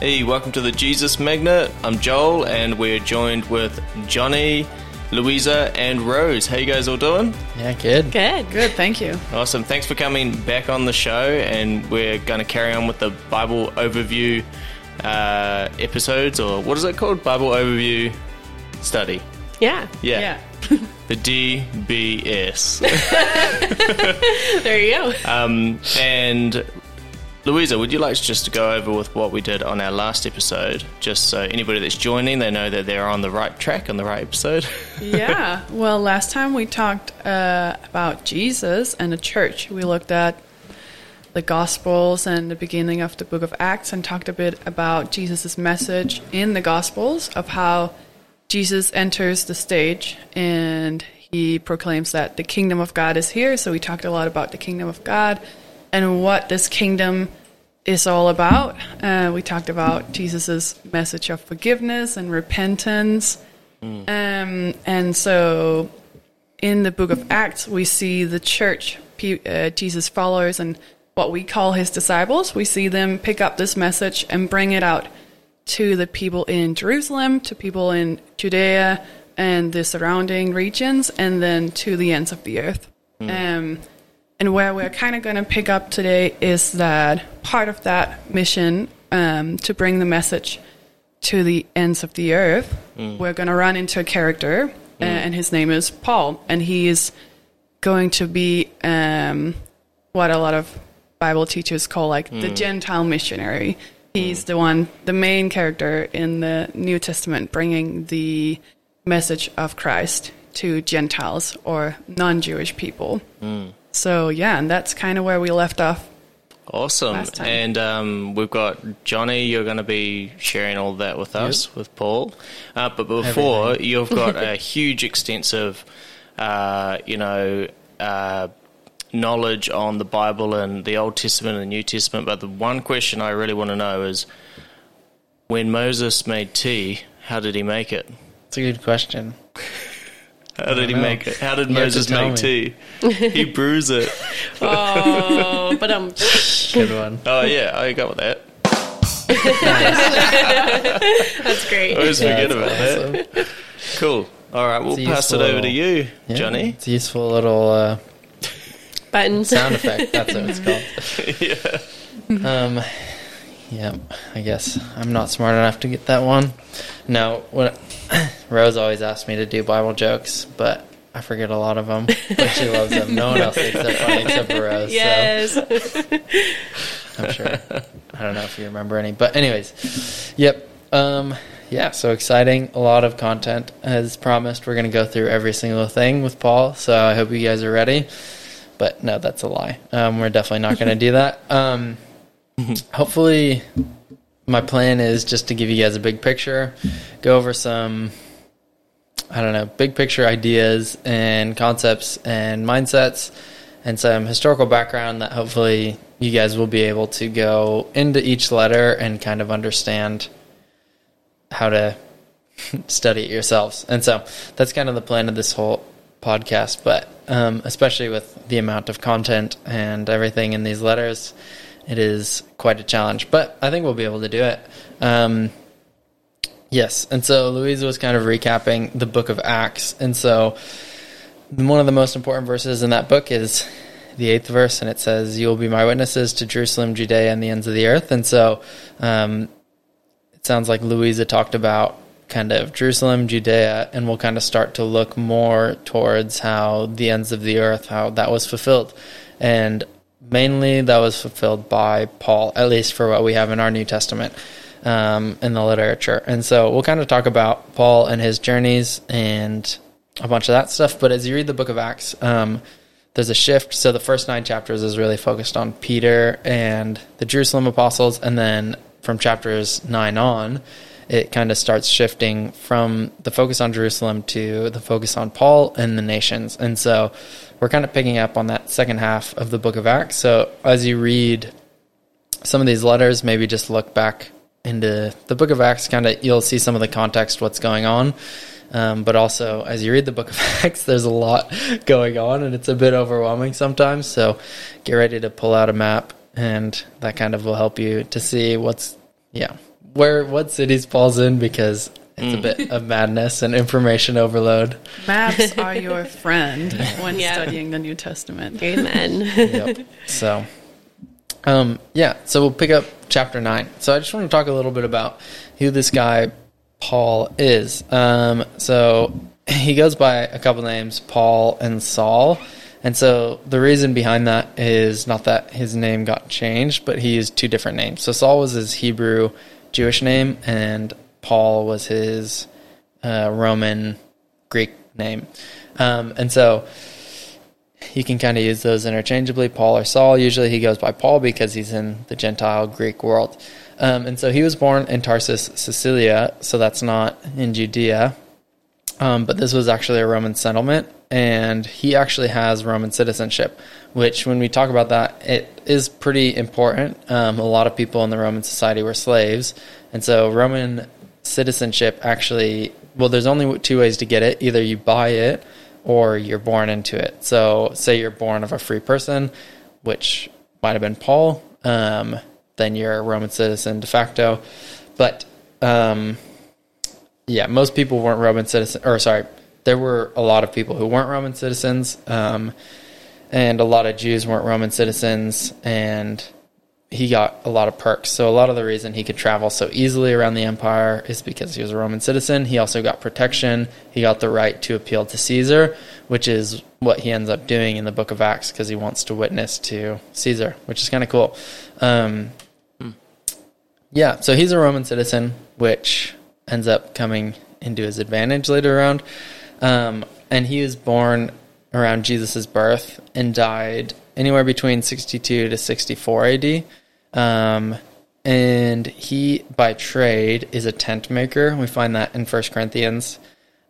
Hey, welcome to the Jesus Magnet. I'm Joel, and we're joined with Jonny, Louisa, and Rose. How you guys all doing? Yeah, good. Good. Good, thank you. Awesome. Thanks for coming back on the show, and we're going to carry on with the Bible overview uh, episodes, or what is it called? Bible overview study. Yeah. Yeah. The DBS. There you go. um, and Louisa, would you like just to go over with what we did on our last episode, just so anybody that's joining, they know that they're on the right track on the right episode? yeah. Well, last time we talked uh, about Jesus and the church. We looked at the Gospels and the beginning of the book of Acts and talked a bit about Jesus' message in the Gospels of how Jesus enters the stage and he proclaims that the kingdom of God is here. So we talked a lot about the kingdom of God and what this kingdom is all about. Uh, we talked about Jesus' message of forgiveness and repentance. Um, and so in the book of Acts, we see the church, uh, Jesus' followers, and what we call his disciples. We see them pick up this message and bring it out to the people in Jerusalem, to people in Judea and the surrounding regions, and then to the ends of the earth. Um, and where we're kind of going to pick up today is that part of that mission um, to bring the message to the ends of the earth, we're going to run into a character, uh, and his name is Paul, and he is going to be um, what a lot of Bible teachers call like the Gentile missionary. He's the one, the main character in the New Testament, bringing the message of Christ to Gentiles or non-Jewish people. So yeah, and that's kind of where we left off. awesome. Last time. And um, we've got Jonny, you're going to be sharing all that with us, with Paul. Uh, but before, Everything. you've got a huge, extensive, uh, you know, uh, knowledge on the Bible and the Old Testament and the New Testament. But the one question I really want to know is when Moses made tea, how did he make it? It's a good question. How did he know. make it? How did You Moses make me. tea? he brews it. Oh, but um, Good one. Oh yeah, I got with that. that's great. I always Yeah, forget that's about that. Cool. All right, we'll pass it useful over to you, Yeah, Jonny. It's a useful little uh, Buttons. sound effect. That's what it's called. yeah. Um, yeah, I guess I'm not smart enough to get that one. No, what Rose always asks me to do Bible jokes, but I forget a lot of them. But she loves them. No one else thinks they're funny except for Rose. Yes. So I'm sure. I don't know if you remember any, but anyways, yep. Um, yeah, so exciting. A lot of content as promised. We're going to go through every single thing with Paul. So I hope you guys are ready. But no, that's a lie. Um, we're definitely not going to do that. Um, hopefully, my plan is just to give you guys a big picture, go over some, I don't know, big picture ideas and concepts and mindsets, and some historical background that hopefully you guys will be able to go into each letter and kind of understand how to study it yourselves. And so that's kind of the plan of this whole podcast. But um, especially with the amount of content and everything in these letters, it is quite a challenge. But I think we'll be able to do it. Um, yes. And so Louisa was kind of recapping the book of Acts. And so one of the most important verses in that book is the eighth verse, and it says, You will be my witnesses to Jerusalem, Judea, and the ends of the earth. And so um, it sounds like Louisa talked about kind of Jerusalem, Judea, and we'll kind of start to look more towards how the ends of the earth, how that was fulfilled. And mainly that was fulfilled by Paul, at least for what we have in our New Testament um, in the literature. And so we'll kind of talk about Paul and his journeys and a bunch of that stuff. But as you read the book of Acts, um, there's a shift. So the first nine chapters is really focused on Peter and the Jerusalem apostles, and then from chapters nine on, it kind of starts shifting from the focus on Jerusalem to the focus on Paul and the nations. And so we're kind of picking up on that second half of the book of Acts. So as you read some of these letters, maybe just look back into the book of Acts, kind of you'll see some of the context, what's going on. Um, but also, as you read the book of Acts, there's a lot going on and it's a bit overwhelming sometimes. So get ready to pull out a map, and that kind of will help you to see what's, yeah, where what cities Paul's in because it's a bit of madness and information overload. Maps are your friend when Yeah. studying the New Testament. Amen. yep. So, um, yeah. So we'll pick up chapter nine. So I just want to talk a little bit about who this guy Paul is. Um, so he goes by a couple names, Paul and Saul. And so the reason behind that is not that his name got changed, but he used two different names. So Saul was his Hebrew Jewish name, and Paul was his uh, Roman Greek name. Um, and so you can kind of use those interchangeably, Paul or Saul. Usually he goes by Paul because he's in the Gentile Greek world. Um, and so he was born in Tarsus, Cilicia, so that's not in Judea. Um, but this was actually a Roman settlement, and he actually has Roman citizenship, which, when we talk about that, it is pretty important. Um, a lot of people in the Roman society were slaves, and so Roman citizenship actually, well, there's only two ways to get it either you buy it or you're born into it. So, say you're born of a free person, which might have been Paul, um, then you're a Roman citizen de facto. But um, yeah, most people weren't Roman citizens, or sorry, there were a lot of people who weren't Roman citizens, um, and a lot of Jews weren't Roman citizens, and he got a lot of perks. So a lot of the reason he could travel so easily around the empire is because he was a Roman citizen. He also got protection. He got the right to appeal to Caesar, which is what he ends up doing in the book of Acts because he wants to witness to Caesar, which is kind of cool. Um, yeah, so he's a Roman citizen, which ends up coming into his advantage later around. Um, and he was born around Jesus' birth and died anywhere between 62 to 64 AD. Um, and he, by trade, is a tent maker. We find that in First Corinthians.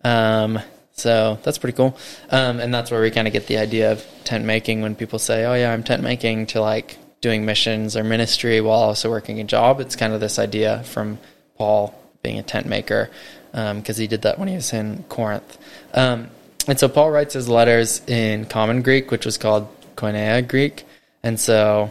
Um, so that's pretty cool. Um, and that's where we kind of get the idea of tent making when people say, oh, yeah, I'm tent making to like doing missions or ministry while also working a job. It's kind of this idea from Paul being a tent maker because he did that when he was in Corinth. Um, and so Paul writes his letters in Common Greek, which was called Koine Greek. And so,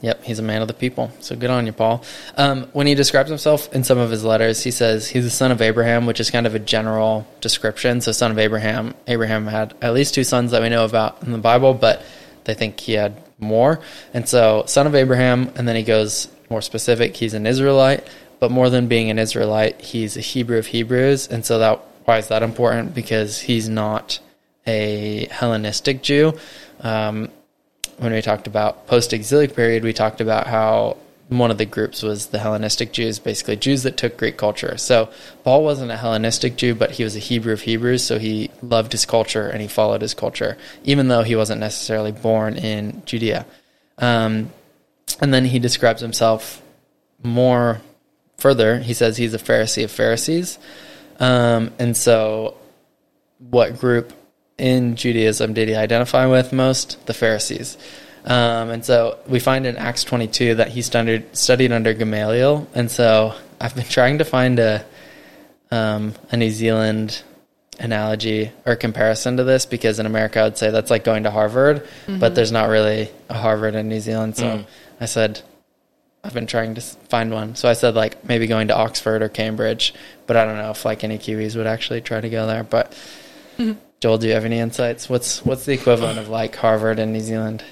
yep, he's a man of the people. So good on you, Paul. Um, when he describes himself in some of his letters, he says he's the son of Abraham, which is kind of a general description. So, son of Abraham. Abraham had at least two sons that we know about in the Bible, but they think he had more. And so, son of Abraham, and then he goes more specific, he's an Israelite. But more than being an Israelite, he's a Hebrew of Hebrews. And so, that why is that important? Because he's not a Hellenistic Jew. Um, when we talked about post exilic period, we talked about how one of the groups was the Hellenistic Jews, basically Jews that took Greek culture. So Paul wasn't a Hellenistic Jew, but he was a Hebrew of Hebrews, so he loved his culture and he followed his culture, even though he wasn't necessarily born in Judea. Um, and then he describes himself more further. He says he's a Pharisee of Pharisees. Um, and so, what group in Judaism did he identify with most? The Pharisees. Um, and so we find in Acts 22 that he studied, studied under Gamaliel. And so I've been trying to find a, um, a New Zealand analogy or comparison to this because in America I would say that's like going to Harvard, but there's not really a Harvard in New Zealand. So I said, I've been trying to find one. So I said like maybe going to Oxford or Cambridge, but I don't know if like any Kiwis would actually try to go there. But Joel, do you have any insights? What's what's the equivalent of like Harvard in New Zealand?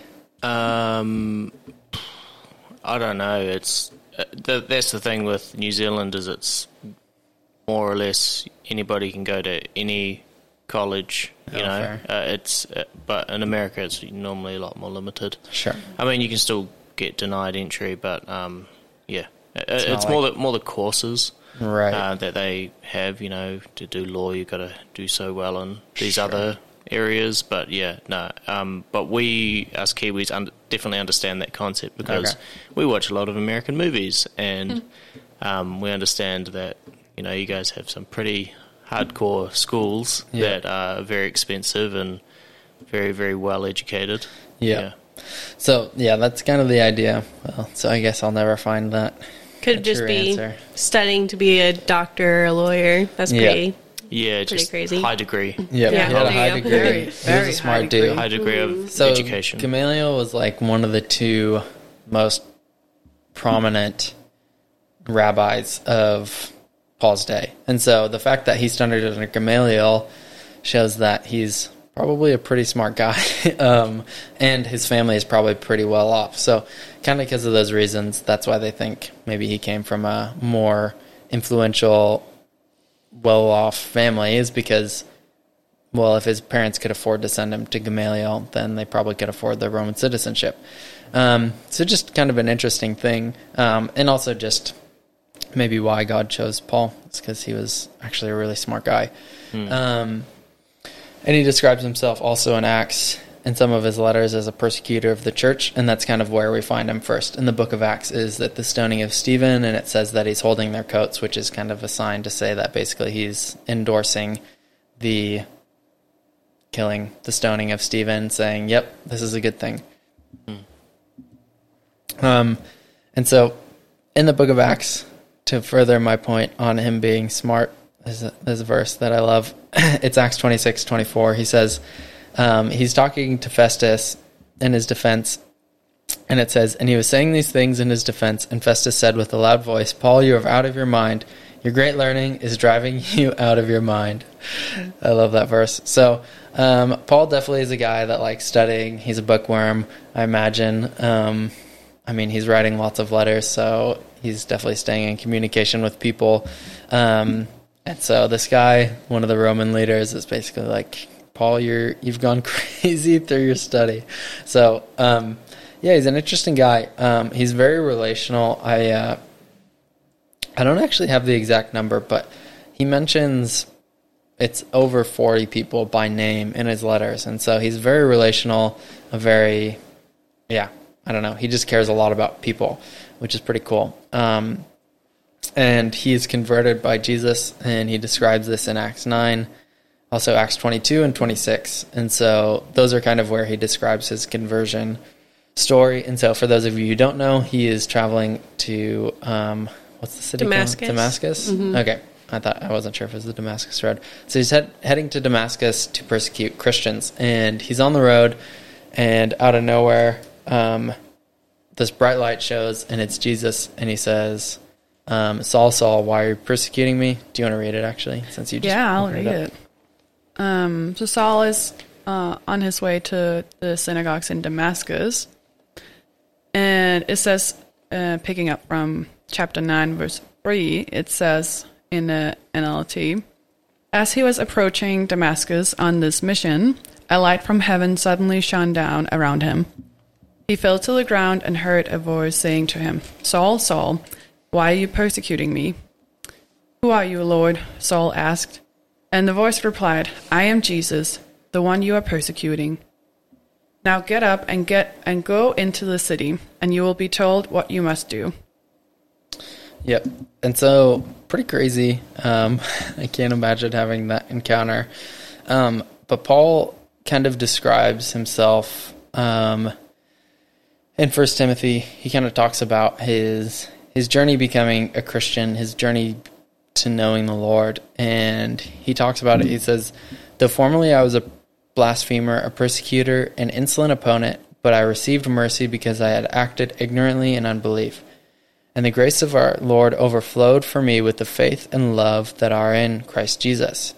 Um, I don't know. It's uh, th- that's the thing with New Zealand is it's more or less anybody can go to any college. You Oh, know, uh, it's uh, but in America it's normally a lot more limited. Sure. I mean, you can still get denied entry, but um, yeah, it's, not it's more like- the more the courses Right. uh, that they have. You know, to do law, you've got to do so well in these Sure. other areas. But yeah, no. Um, but we as Kiwis un- definitely understand that concept because Okay. we watch a lot of American movies, and um, we understand that you know you guys have some pretty hardcore schools Yeah. that are very expensive and very very well educated. Yeah. So yeah, that's kind of the idea. Well, so I guess I'll never find that. Could a just be answer. studying to be a doctor, or a lawyer. That's Yeah. pretty. Yeah, Pretty just crazy. high degree, Yep. Yeah, he had a high degree. Very, he was a smart high dude. high degree of mm-hmm. So education. Gamaliel was like one of the two most prominent rabbis of Paul's day. And so the fact that he studied under Gamaliel shows that he's probably a pretty smart guy, um, and his family is probably pretty well off. So, kind of because of those reasons, that's why they think maybe he came from a more influential, well off family, is because, well, if his parents could afford to send him to Gamaliel, then they probably could afford the Roman citizenship. Um, so, just kind of an interesting thing. Um, and also just maybe why God chose Paul. It's because he was actually a really smart guy. Um, and he describes himself also in Acts in some of his letters as a persecutor of the church, and that's kind of where we find him first in the book of Acts is that the stoning of Stephen, and it says that he's holding their coats, which is kind of a sign to say that basically he's endorsing the killing, the stoning of Stephen, saying, "Yep, this is a good thing." Um, and so in the book of Acts, to further my point on him being smart, there's a, there's a verse that I love. it's Acts 26, 24. He says, um, he's talking to Festus in his defense, and it says, And he was saying these things in his defense, and Festus said with a loud voice, Paul, you are out of your mind. Your great learning is driving you out of your mind. I love that verse. So, um, Paul definitely is a guy that likes studying. He's a bookworm, I imagine. Um, I mean, he's writing lots of letters, so he's definitely staying in communication with people. Um, and so this guy, one of the Roman leaders, is basically like, Paul, you're you've gone crazy through your study. So um, yeah, he's an interesting guy. Um, he's very relational. I uh, I don't actually have the exact number, but he mentions it's over forty people by name in his letters, and so he's very relational. A very yeah, I don't know. He just cares a lot about people, which is pretty cool. Um, and he is converted by Jesus, and he describes this in Acts 9, also Acts 22 and 26. And so those are kind of where he describes his conversion story. And so for those of you who don't know, he is traveling to, um, what's the city Damascus. called? Damascus? Okay. I thought I wasn't sure if it was the Damascus road. So he's head, heading to Damascus to persecute Christians, and he's on the road, and out of nowhere, um, this bright light shows, and it's Jesus, and he says, um, "Saul, Saul, why are you persecuting me?" Do you want to read it actually, since you just yeah, I'll read up? it. Um, so Saul is uh, on his way to the synagogues in Damascus, and it says, uh, picking up from chapter nine, verse three, it says in the NLT, as he was approaching Damascus on this mission, a light from heaven suddenly shone down around him. He fell to the ground and heard a voice saying to him, Saul, Saul, why are you persecuting me? Who are you, Lord? Saul asked. And the voice replied, I am Jesus, the one you are persecuting. Now get up and get and go into the city, and you will be told what you must do. Yep. And so, pretty crazy. Um, I can't imagine having that encounter. Um, but Paul kind of describes himself um, in First Timothy. He kind of talks about his his journey becoming a Christian, his journey to knowing the Lord, and he talks about it. He says, "Though formerly I was a blasphemer, a persecutor, an insolent opponent, but I received mercy because I had acted ignorantly in unbelief." And the grace of our Lord overflowed for me with the faith and love that are in Christ Jesus.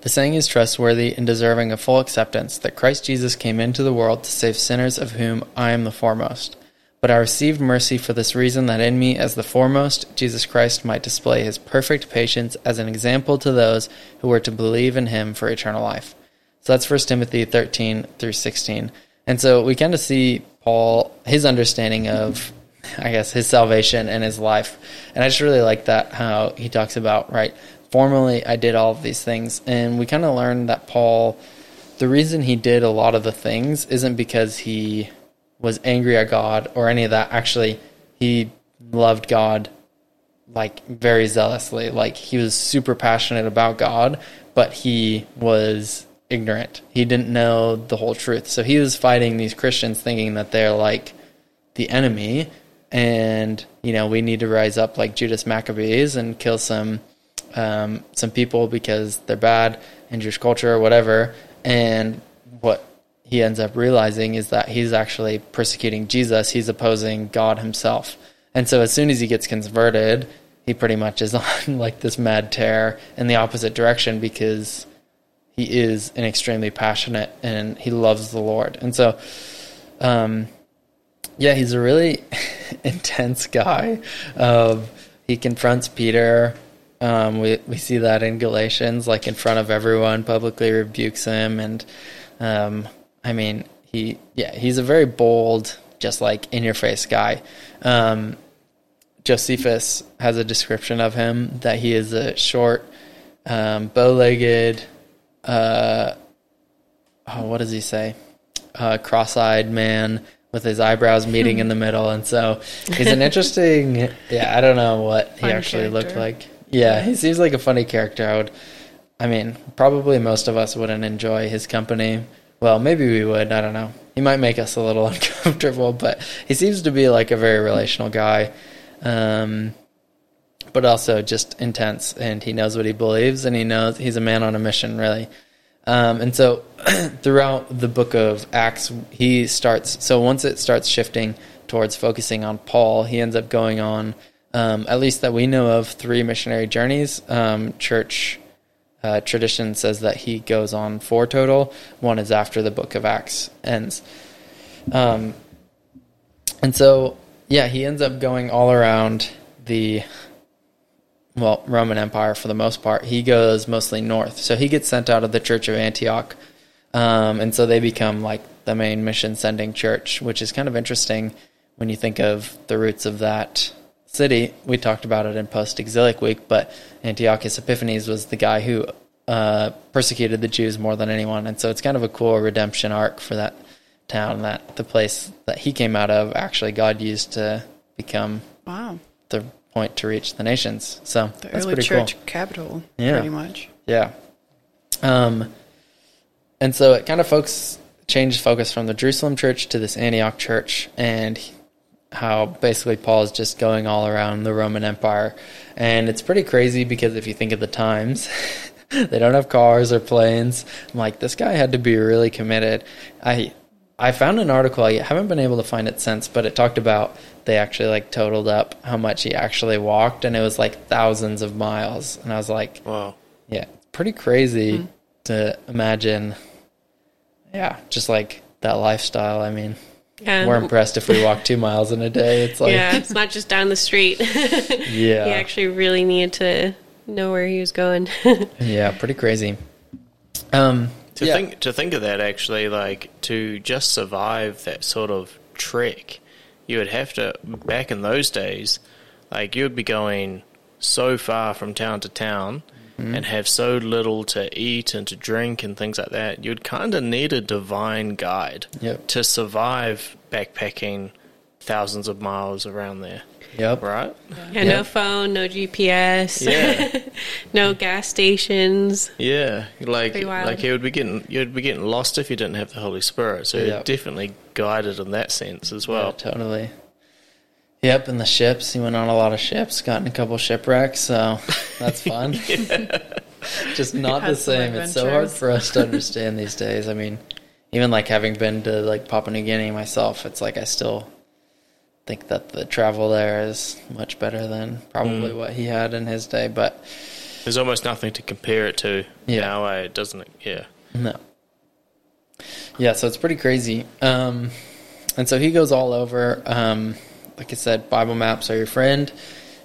The saying is trustworthy and deserving of full acceptance that Christ Jesus came into the world to save sinners, of whom I am the foremost. But I received mercy for this reason that in me, as the foremost, Jesus Christ might display his perfect patience as an example to those who were to believe in him for eternal life. So that's 1 Timothy 13 through 16. And so we kind of see Paul, his understanding of I guess his salvation and his life. And I just really like that how he talks about right. Formerly, I did all of these things, and we kind of learned that Paul, the reason he did a lot of the things isn't because he was angry at God or any of that. Actually, he loved God like very zealously. Like he was super passionate about God, but he was ignorant. He didn't know the whole truth. So he was fighting these Christians thinking that they're like the enemy and you know we need to rise up like Judas Maccabees and kill some um, some people because they're bad in Jewish culture or whatever. And what he ends up realizing is that he's actually persecuting Jesus. He's opposing God himself, And so as soon as he gets converted, he pretty much is on like this mad tear in the opposite direction because he is an extremely passionate and he loves the Lord. And so, um, yeah, he's a really intense guy. Um, he confronts Peter. Um, we we see that in Galatians, like in front of everyone, publicly rebukes him, and um, I mean, he yeah, he's a very bold, just like in your face guy. Um, Josephus has a description of him that he is a short, um, bow-legged. Uh, oh, what does he say? Uh, cross-eyed man with his eyebrows meeting in the middle, and so he's an interesting. Yeah, I don't know what he Funny actually looked like. Yeah, he seems like a funny character. I would. I mean, probably most of us wouldn't enjoy his company. Well, maybe we would. I don't know. He might make us a little uncomfortable, but he seems to be like a very relational guy, um, but also just intense. And he knows what he believes, and he knows he's a man on a mission, really. Um, and so, throughout the book of Acts, he starts. So once it starts shifting towards focusing on Paul, he ends up going on, um, at least that we know of, three missionary journeys. Um, church uh, tradition says that he goes on four total. One is after the book of Acts ends. Um, and so, yeah, he ends up going all around the, well, Roman Empire for the most part. He goes mostly north. So he gets sent out of the Church of Antioch. Um, and so they become like the main mission sending church, which is kind of interesting when you think of the roots of that city. We talked about it in post exilic week, but Antiochus Epiphanes was the guy who uh, persecuted the Jews more than anyone. And so it's kind of a cool redemption arc for that town, that the place that he came out of, actually, God used to become Wow. the point to reach the nations. So The that's early pretty church cool. capital, Yeah. pretty much. Yeah. Um, and so it kind of focus changed focus from the Jerusalem church to this Antioch church, and how basically Paul is just going all around the Roman Empire, and it's pretty crazy because if you think of the times. they don't have cars or planes. I'm like, this guy had to be really committed. I I found an article. I haven't been able to find it since, but it talked about they actually like totaled up how much he actually walked, and it was like thousands of miles. And I was like, Wow. yeah, it's pretty crazy hmm. to imagine. Yeah, just like that lifestyle. I mean, Yeah. we're impressed if we walk two miles in a day. It's like, yeah, it's not just down the street. yeah, He actually really needed to know where he was going. yeah, pretty crazy. Um, To yeah. think to think of that actually, like to just survive that sort of trek, you would have to back in those days, like you would be going so far from town to town Mm-hmm. and have so little to eat and to drink and things like that. You'd kind of need a divine guide Yep. to survive backpacking thousands of miles around there, Yep. right? yeah, Yeah. no phone, no GPS, Yeah. no gas stations. Yeah, like like you would be getting you'd be getting lost if you didn't have the Holy Spirit. So Yeah. you're definitely guided in that sense as Yeah, well. totally. Yep, and the ships. He went on a lot of ships, got in a couple shipwrecks, so that's fun. Just not the same. It's so hard for us to understand these days. I mean, even like having been to like Papua New Guinea myself, it's like I still think that the travel there is much better than probably Mm. what he had in his day. But There's almost nothing to compare it to Yeah. now, eh, doesn't it? Yeah. No. Yeah, so it's pretty crazy. Um, and so he goes all over. Um, like I said, Bible maps are your friend.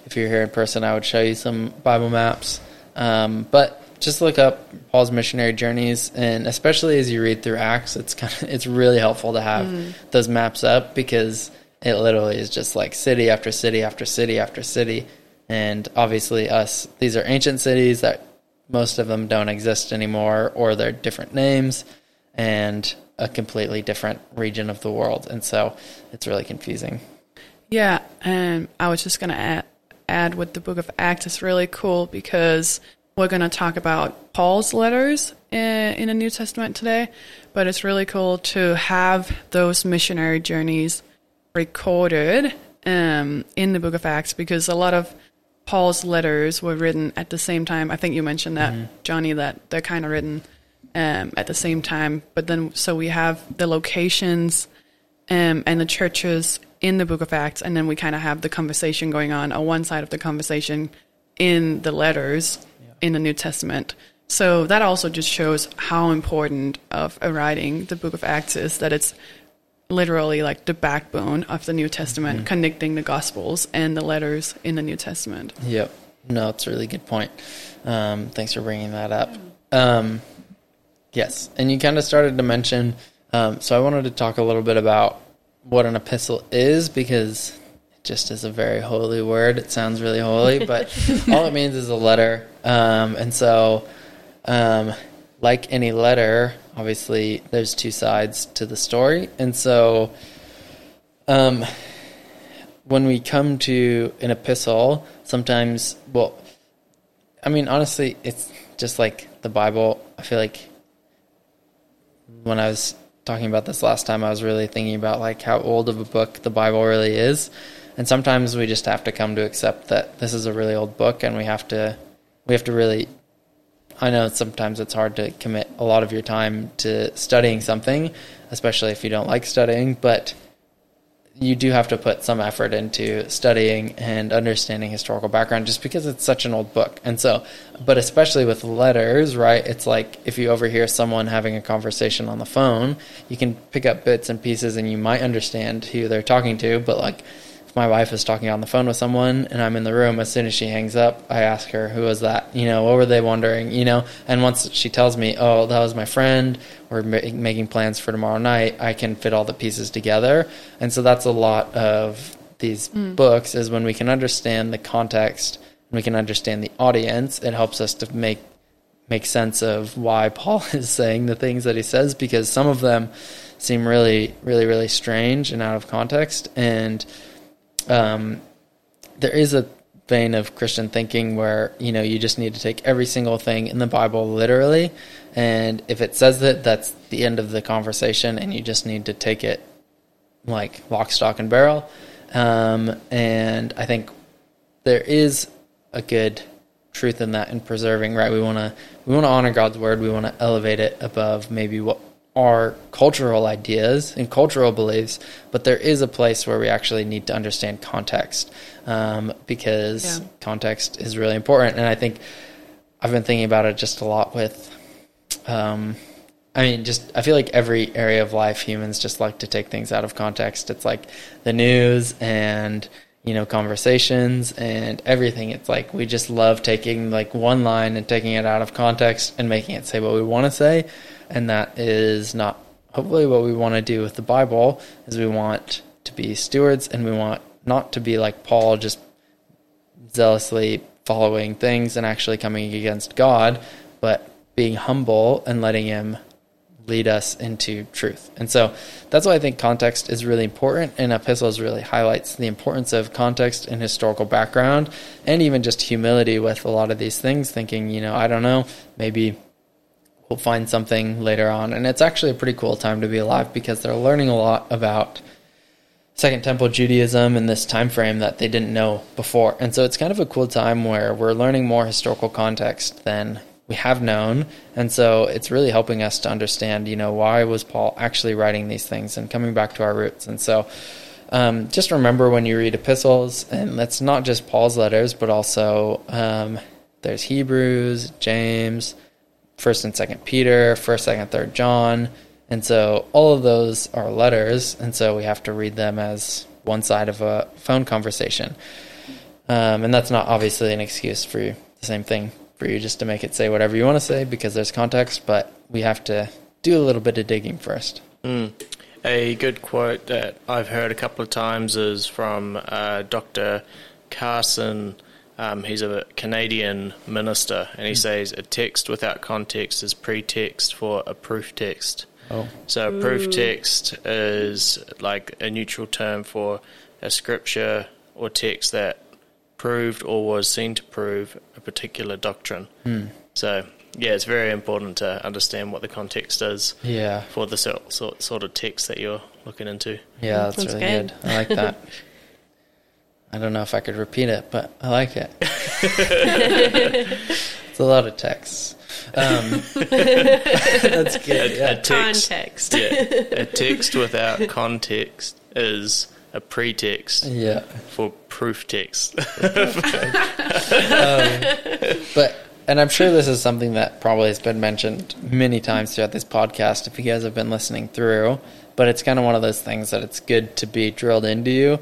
If you're here in person, I would show you some Bible maps. Um, but just look up Paul's missionary journeys, and especially as you read through Acts, it's kind of it's really helpful to have those maps up because it literally is just like city after city after city after city. And obviously, us these are ancient cities that most of them don't exist anymore, or they're different names and a completely different region of the world. And so it's really confusing. Yeah, and I was just going to add, add with the book of Acts is really cool because we're going to talk about Paul's letters in, in the New Testament today, but it's really cool to have those missionary journeys recorded um, in the book of Acts because a lot of Paul's letters were written at the same time. I think you mentioned that, Jonny, that they're kind of written um, at the same time, but then so we have the locations um, and the churches in the book of Acts, and then we kind of have the conversation going on on one side of the conversation in the letters in the New Testament. So that also just shows how important of a writing the book of Acts is, that it's literally like the backbone of the New Testament, connecting the Gospels and the letters in the New Testament. Yep. No, it's a really good point. Um, thanks for bringing that up. Um, yes, and you kind of started to mention. Um, so I wanted to talk a little bit about what an epistle is because it just is a very holy word. It sounds really holy, but all it means is a letter. Um, and so, um, like any letter, obviously there's two sides to the story, and so. Um, when we come to an epistle, sometimes, well, I mean, honestly, it's just like the Bible. I feel like when I was talking about this last time, I was really thinking about like how old of a book the Bible really is. And sometimes we just have to come to accept that this is a really old book and we have to we have to really I know sometimes it's hard to commit a lot of your time to studying something, especially if you don't like studying, but you do have to put some effort into studying and understanding historical background just because it's such an old book. And so, but especially with letters, right? It's like if you overhear someone having a conversation on the phone, you can pick up bits and pieces and you might understand who they're talking to. But like if my wife is talking on the phone with someone and I'm in the room, as soon as she hangs up, I ask her, who was that? You know, what were they wondering? You know, and once she tells me, oh, that was my friend, we're ma- making plans for tomorrow night, I can fit all the pieces together. And so that's a lot of these hmm. books is when we can understand the context and we can understand the audience, it helps us to make make sense of why Paul is saying the things that he says because some of them seem really, really, really strange and out of context. And um, there is a vein of Christian thinking where you know you just need to take every single thing in the Bible literally, and if it says that, that's the end of the conversation, and you just need to take it like lock, stock, and barrel. Um, and I think there is a good truth in that in preserving. Right, we want to we want to honor God's word. We want to elevate it above maybe what our cultural ideas and cultural beliefs, but there is a place where we actually need to understand context um, because Yeah. context is really important. And I think I've been thinking about it just a lot with. Um, I mean, just I feel like every area of life, humans just like to take things out of context. It's like the news and you know conversations and everything. It's like we just love taking like one line and taking it out of context and making it say what we want to say, and that is not hopefully what we want to do with the Bible. Is we want to be stewards and we want not to be like Paul, just zealously following things and actually coming against God, but being humble and letting Him lead us into truth. And so that's why I think context is really important, and epistles really highlights the importance of context and historical background, and even just humility with a lot of these things. Thinking, you know, I don't know, maybe we'll find something later on, and it's actually a pretty cool time to be alive because they're learning a lot about Second Temple Judaism in this time frame that they didn't know before. And so it's kind of a cool time where we're learning more historical context than we have known. And so it's really helping us to understand, you know, why was Paul actually writing these things and coming back to our roots. And so um, just remember when you read epistles, and it's not just Paul's letters, but also um, there's Hebrews, James, First and Second Peter, First, Second, Third John, and so all of those are letters, and so we have to read them as one side of a phone conversation. Um, and that's not obviously an excuse for. The same thing for you just to make it say whatever you want to say because there's context, but we have to do a little bit of digging first. Mm. A good quote that I've heard a couple of times is from uh, Dr. Carson. Um, he's a Canadian minister, and he says a text without context is pretext for a proof text. Oh, So a proof text is like a neutral term for a scripture or text that proved or was seen to prove a particular doctrine. So yeah, it's very important to understand what the context is yeah. for the sort, sort, sort of text that you're looking into. Yeah, that's Sounds really good. good. I like that. I don't know if I could repeat it, but I like it. it's a lot of text. Um, that's good. A, Yeah. a text, Context. yeah, a text without context is a pretext Yeah. for proof text. Um, but and I'm sure this is something that probably has been mentioned many times throughout this podcast if you guys have been listening through. But it's kind of one of those things that it's good to be drilled into you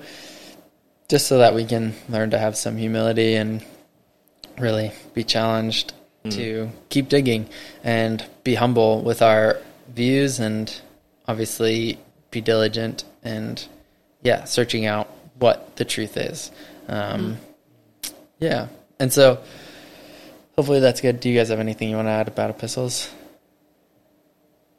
just so that we can learn to have some humility and really be challenged hmm. to keep digging and be humble with our views and obviously be diligent and yeah, searching out what the truth is. Um, Yeah. And so hopefully that's good. Do you guys have anything you want to add about epistles?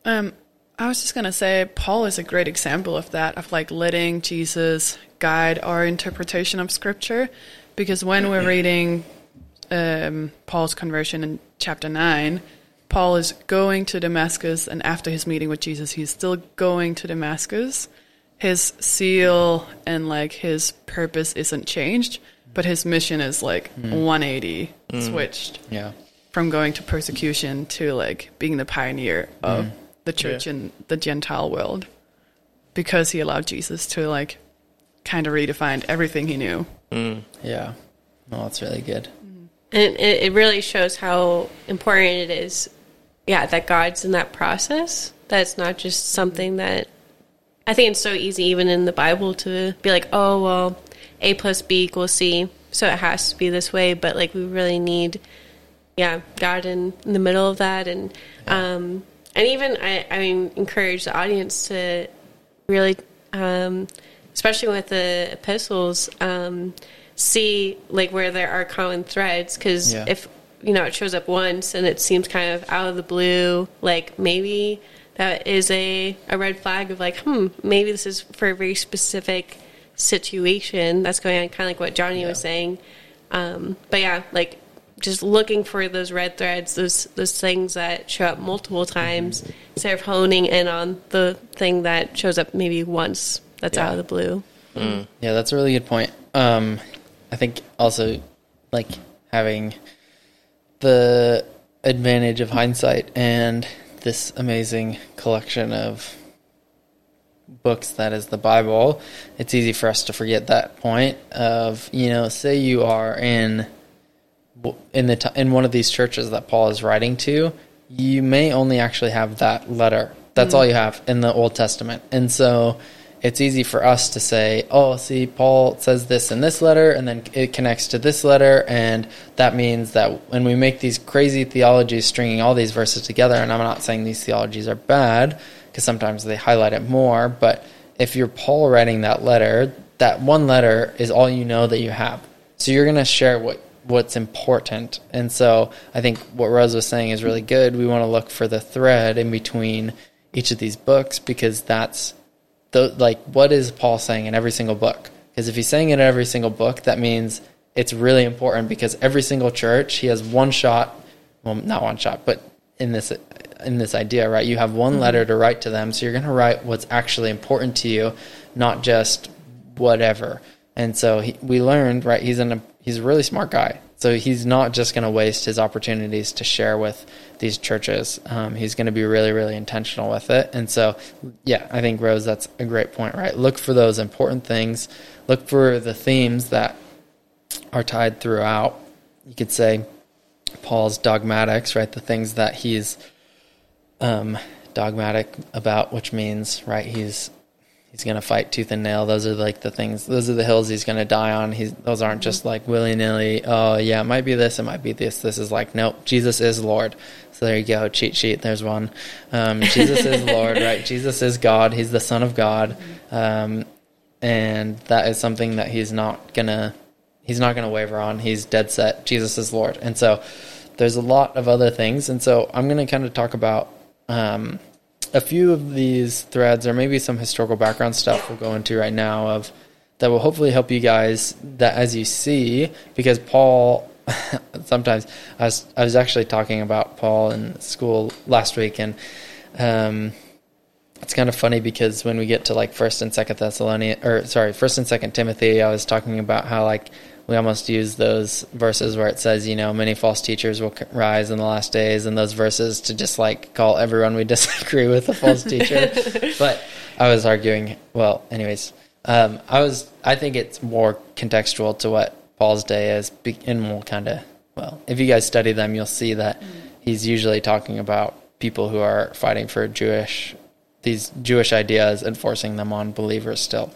Um, I was just gonna say Paul is a great example of that, of like letting Jesus guide our interpretation of Scripture, because when we're reading um, Paul's conversion in chapter nine, Paul is going to Damascus, and after his meeting with Jesus, he's still going to Damascus. His seal and like his purpose isn't changed, but his mission is like hmm. 180 hmm. switched Yeah. from going to persecution to like being the pioneer of hmm. the church Yeah. in the Gentile world because he allowed Jesus to like kind of redefine everything he knew. Yeah. No, that's really good. And it, it really shows how important it is, yeah, that God's in that process. That's not just something that I think it's so easy, even in the Bible, to be like, oh, well, A plus B equals C, so it has to be this way. But like, we really need, yeah, God in, in the middle of that, and um, and even I, I mean, encourage the audience to really, um, especially with the epistles, um, see like where there are common threads. Because Yeah. if you know it shows up once and it seems kind of out of the blue, like maybe that is a a red flag of like, hmm, maybe this is for a very specific situation that's going on, kind of like what Jonny was saying. Um, but yeah, like just looking for those red threads, those those things that show up multiple times, instead of honing in on the thing that shows up maybe once that's Yeah. out of the blue. Yeah, that's a really good point. Um, I think also like having the advantage of hindsight and this amazing collection of books that is the Bible, it's easy for us to forget that point of, you know, say you are in in the t- in one of these churches that Paul is writing to, you may only actually have that letter. That's mm. all you have in the Old Testament. And so it's easy for us to say, "Oh, see, Paul says this in this letter and then it connects to this letter and that means that when we make these crazy theologies stringing all these verses together, and I'm not saying these theologies are bad because sometimes they highlight it more, but if you're Paul writing that letter, that one letter is all you know that you have. So you're going to share what what's important. And so I think what Rose was saying is really good. We want to look for the thread in between each of these books because that's the like what is Paul saying in every single book? Because if he's saying it in every single book, that means it's really important because every single church he has one shot, well not one shot, but in this in this idea, right? You have one mm-hmm. letter to write to them, so you're going to write what's actually important to you, not just whatever. And so he, we learned, right? He's in a he's a really smart guy, so he's not just going to waste his opportunities to share with these churches. Um, he's going to be really, really intentional with it. And so, yeah, I think Rose, that's a great point, right? Look for those important things. Look for the themes that are tied throughout. You could say Paul's dogmatics, right? The things that he's um, dogmatic about, which means right, he's he's going to fight tooth and nail. Those are like the things. Those are the hills he's going to die on. He's those aren't just like willy nilly. Oh yeah, it might be this. It might be this. This is like nope. Jesus is Lord. So there you go. Cheat sheet. There's one. Um, Jesus is Lord. Right. Jesus is God. He's the Son of God. Um, and that is something that he's not gonna he's not gonna waver on. He's dead set. Jesus is Lord. And so there's a lot of other things. And so I'm gonna kind of talk about um, a few of these threads or maybe some historical background stuff we'll go into right now of that will hopefully help you guys that as you see because Paul sometimes I was I was actually talking about Paul in school last week and um, it's kind of funny because when we get to like first and second Thessalonians or sorry first and second Timothy I was talking about how like we almost use those verses where it says, you know, many false teachers will rise in the last days, and those verses to just like call everyone we disagree with a false teacher. but I was arguing, well, anyways, Um, I was. I think it's more contextual to what Paul's day is, and we'll kind of. Well, if you guys study them, you'll see that he's usually talking about people who are fighting for Jewish these Jewish ideas and forcing them on believers still.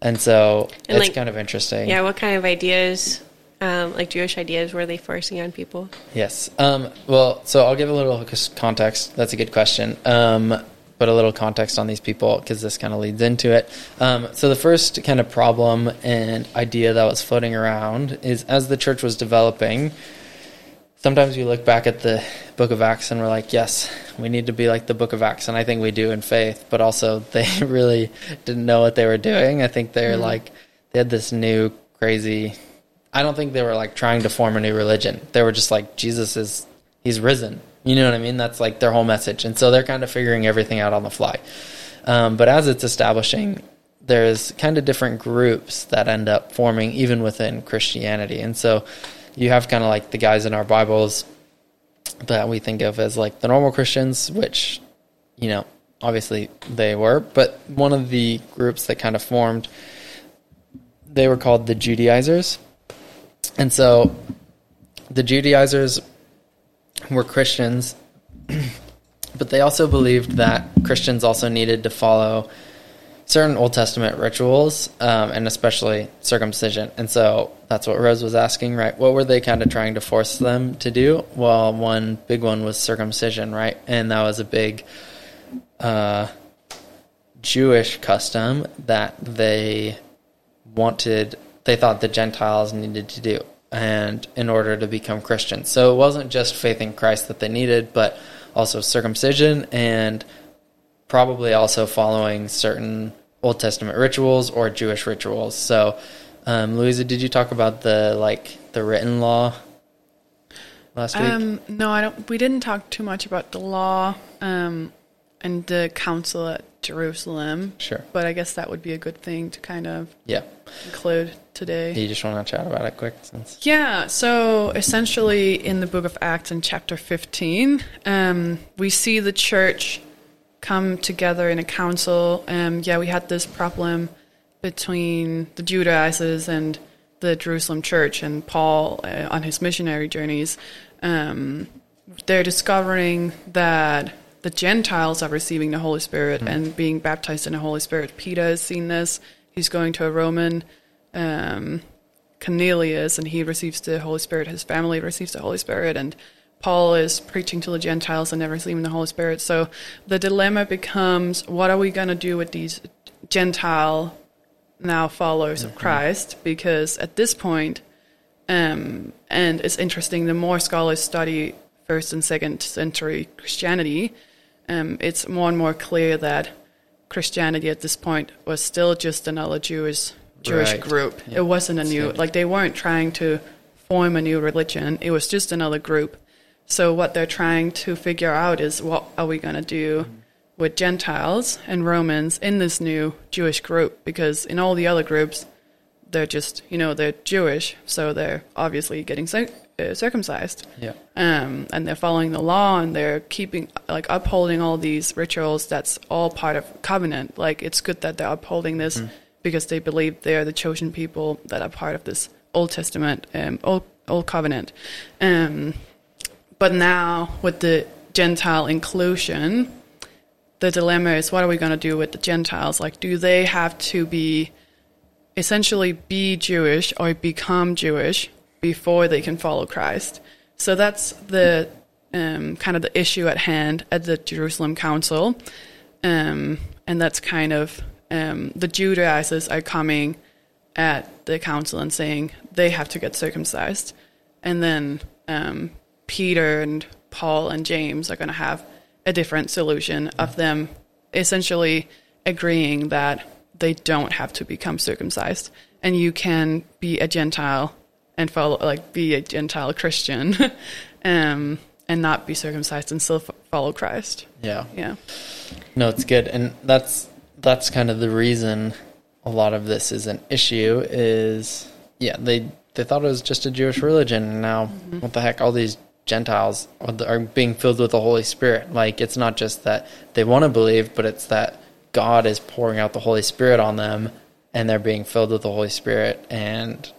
And so And, it's like- kind of interesting. Yeah, what kind of ideas, um, like Jewish ideas, were they forcing on people? Yes. Um, well, so I'll give a little context. That's a good question. Um, but a little context on these people because this kind of leads into it. Um, so the first kind of problem and idea that was floating around is as the church was developing. Sometimes we look back at the Book of Acts and we're like, yes, we need to be like the Book of Acts, and I think we do in faith. But also, they really didn't know what they were doing. I think they're like they had this new crazy I don't think they were like trying to form a new religion. They were just like Jesus is he's risen. You know what I mean? That's like their whole message. And so they're kind of figuring everything out on the fly. Um, but as it's establishing, there's kind of different groups that end up forming even within Christianity. And so you have kind of like the guys in our Bibles that we think of as like the normal Christians, which, you know, obviously they were. But one of the groups that kind of formed, they were called the Judaizers. And so the Judaizers were Christians, but they also believed that Christians also needed to follow certain Old Testament rituals, um, and especially circumcision. And so that's what Rose was asking, right? What were they kind of trying to force them to do? Well, one big one was circumcision, right? And that was a big uh, Jewish custom that they wanted they thought the Gentiles needed to do and in order to become Christians. So it wasn't just faith in Christ that they needed, but also circumcision and probably also following certain Old Testament rituals or Jewish rituals. So um, Louisa, did you talk about the like the written law last week? Um, no, I don't. We didn't talk too much about the law um, and the council at Jerusalem. Sure. But I guess that would be a good thing to kind of Yeah. include today. You just want to chat about it quick since Yeah, so essentially in the book of Acts in chapter 15, um, we see the church come together in a council. Um, yeah, we had this problem between the Judaizers and the Jerusalem church, and Paul uh, on his missionary journeys. Um, they're discovering that the Gentiles are receiving the Holy Spirit and being baptized in the Holy Spirit. Peter has seen this. He's going to a Roman um, Cornelius, and he receives the Holy Spirit. His family receives the Holy Spirit, and Paul is preaching to the Gentiles and they're receiving the Holy Spirit. So the dilemma becomes: what are we going to do with these Gentile now followers of Christ? Because at this point, um, and it's interesting, the more scholars study first and second century Christianity, um, it's more and more clear that Christianity at this point was still just another Jewish Jewish Right. group. Yeah. It wasn't a new like they weren't trying to form a new religion. It was just another group. So what they're trying to figure out is what are we going to do with Gentiles and Romans in this new Jewish group? Because in all the other groups they're just, you know, they're Jewish, so they're obviously getting uh, circumcised. Yeah. um, and they're following the law and they're keeping like upholding all these rituals that's all part of covenant. Like it's good that they're upholding this because they believe they're the chosen people that are part of this old testament um, old, old covenant. Um, but now with the gentile inclusion the dilemma is what are we going to do with the gentiles? Like do they have to be essentially be Jewish or become Jewish before they can follow Christ. So that's the um, kind of the issue at hand at the Jerusalem Council, um, and that's kind of um, the Judaizers are coming at the council and saying they have to get circumcised, and then um, Peter and Paul and James are going to have a different solution of them essentially agreeing that they don't have to become circumcised and you can be a gentile and follow like be a gentile christian um and not be circumcised and still follow christ Yeah. yeah No, it's good, and that's that's kind of the reason a lot of this is an issue. Is yeah, they they thought it was just a Jewish religion, and now what the heck? All these Gentiles are are being filled with the Holy Spirit. Like it's not just that they want to believe, but it's that God is pouring out the Holy Spirit on them, and they're being filled with the Holy Spirit. And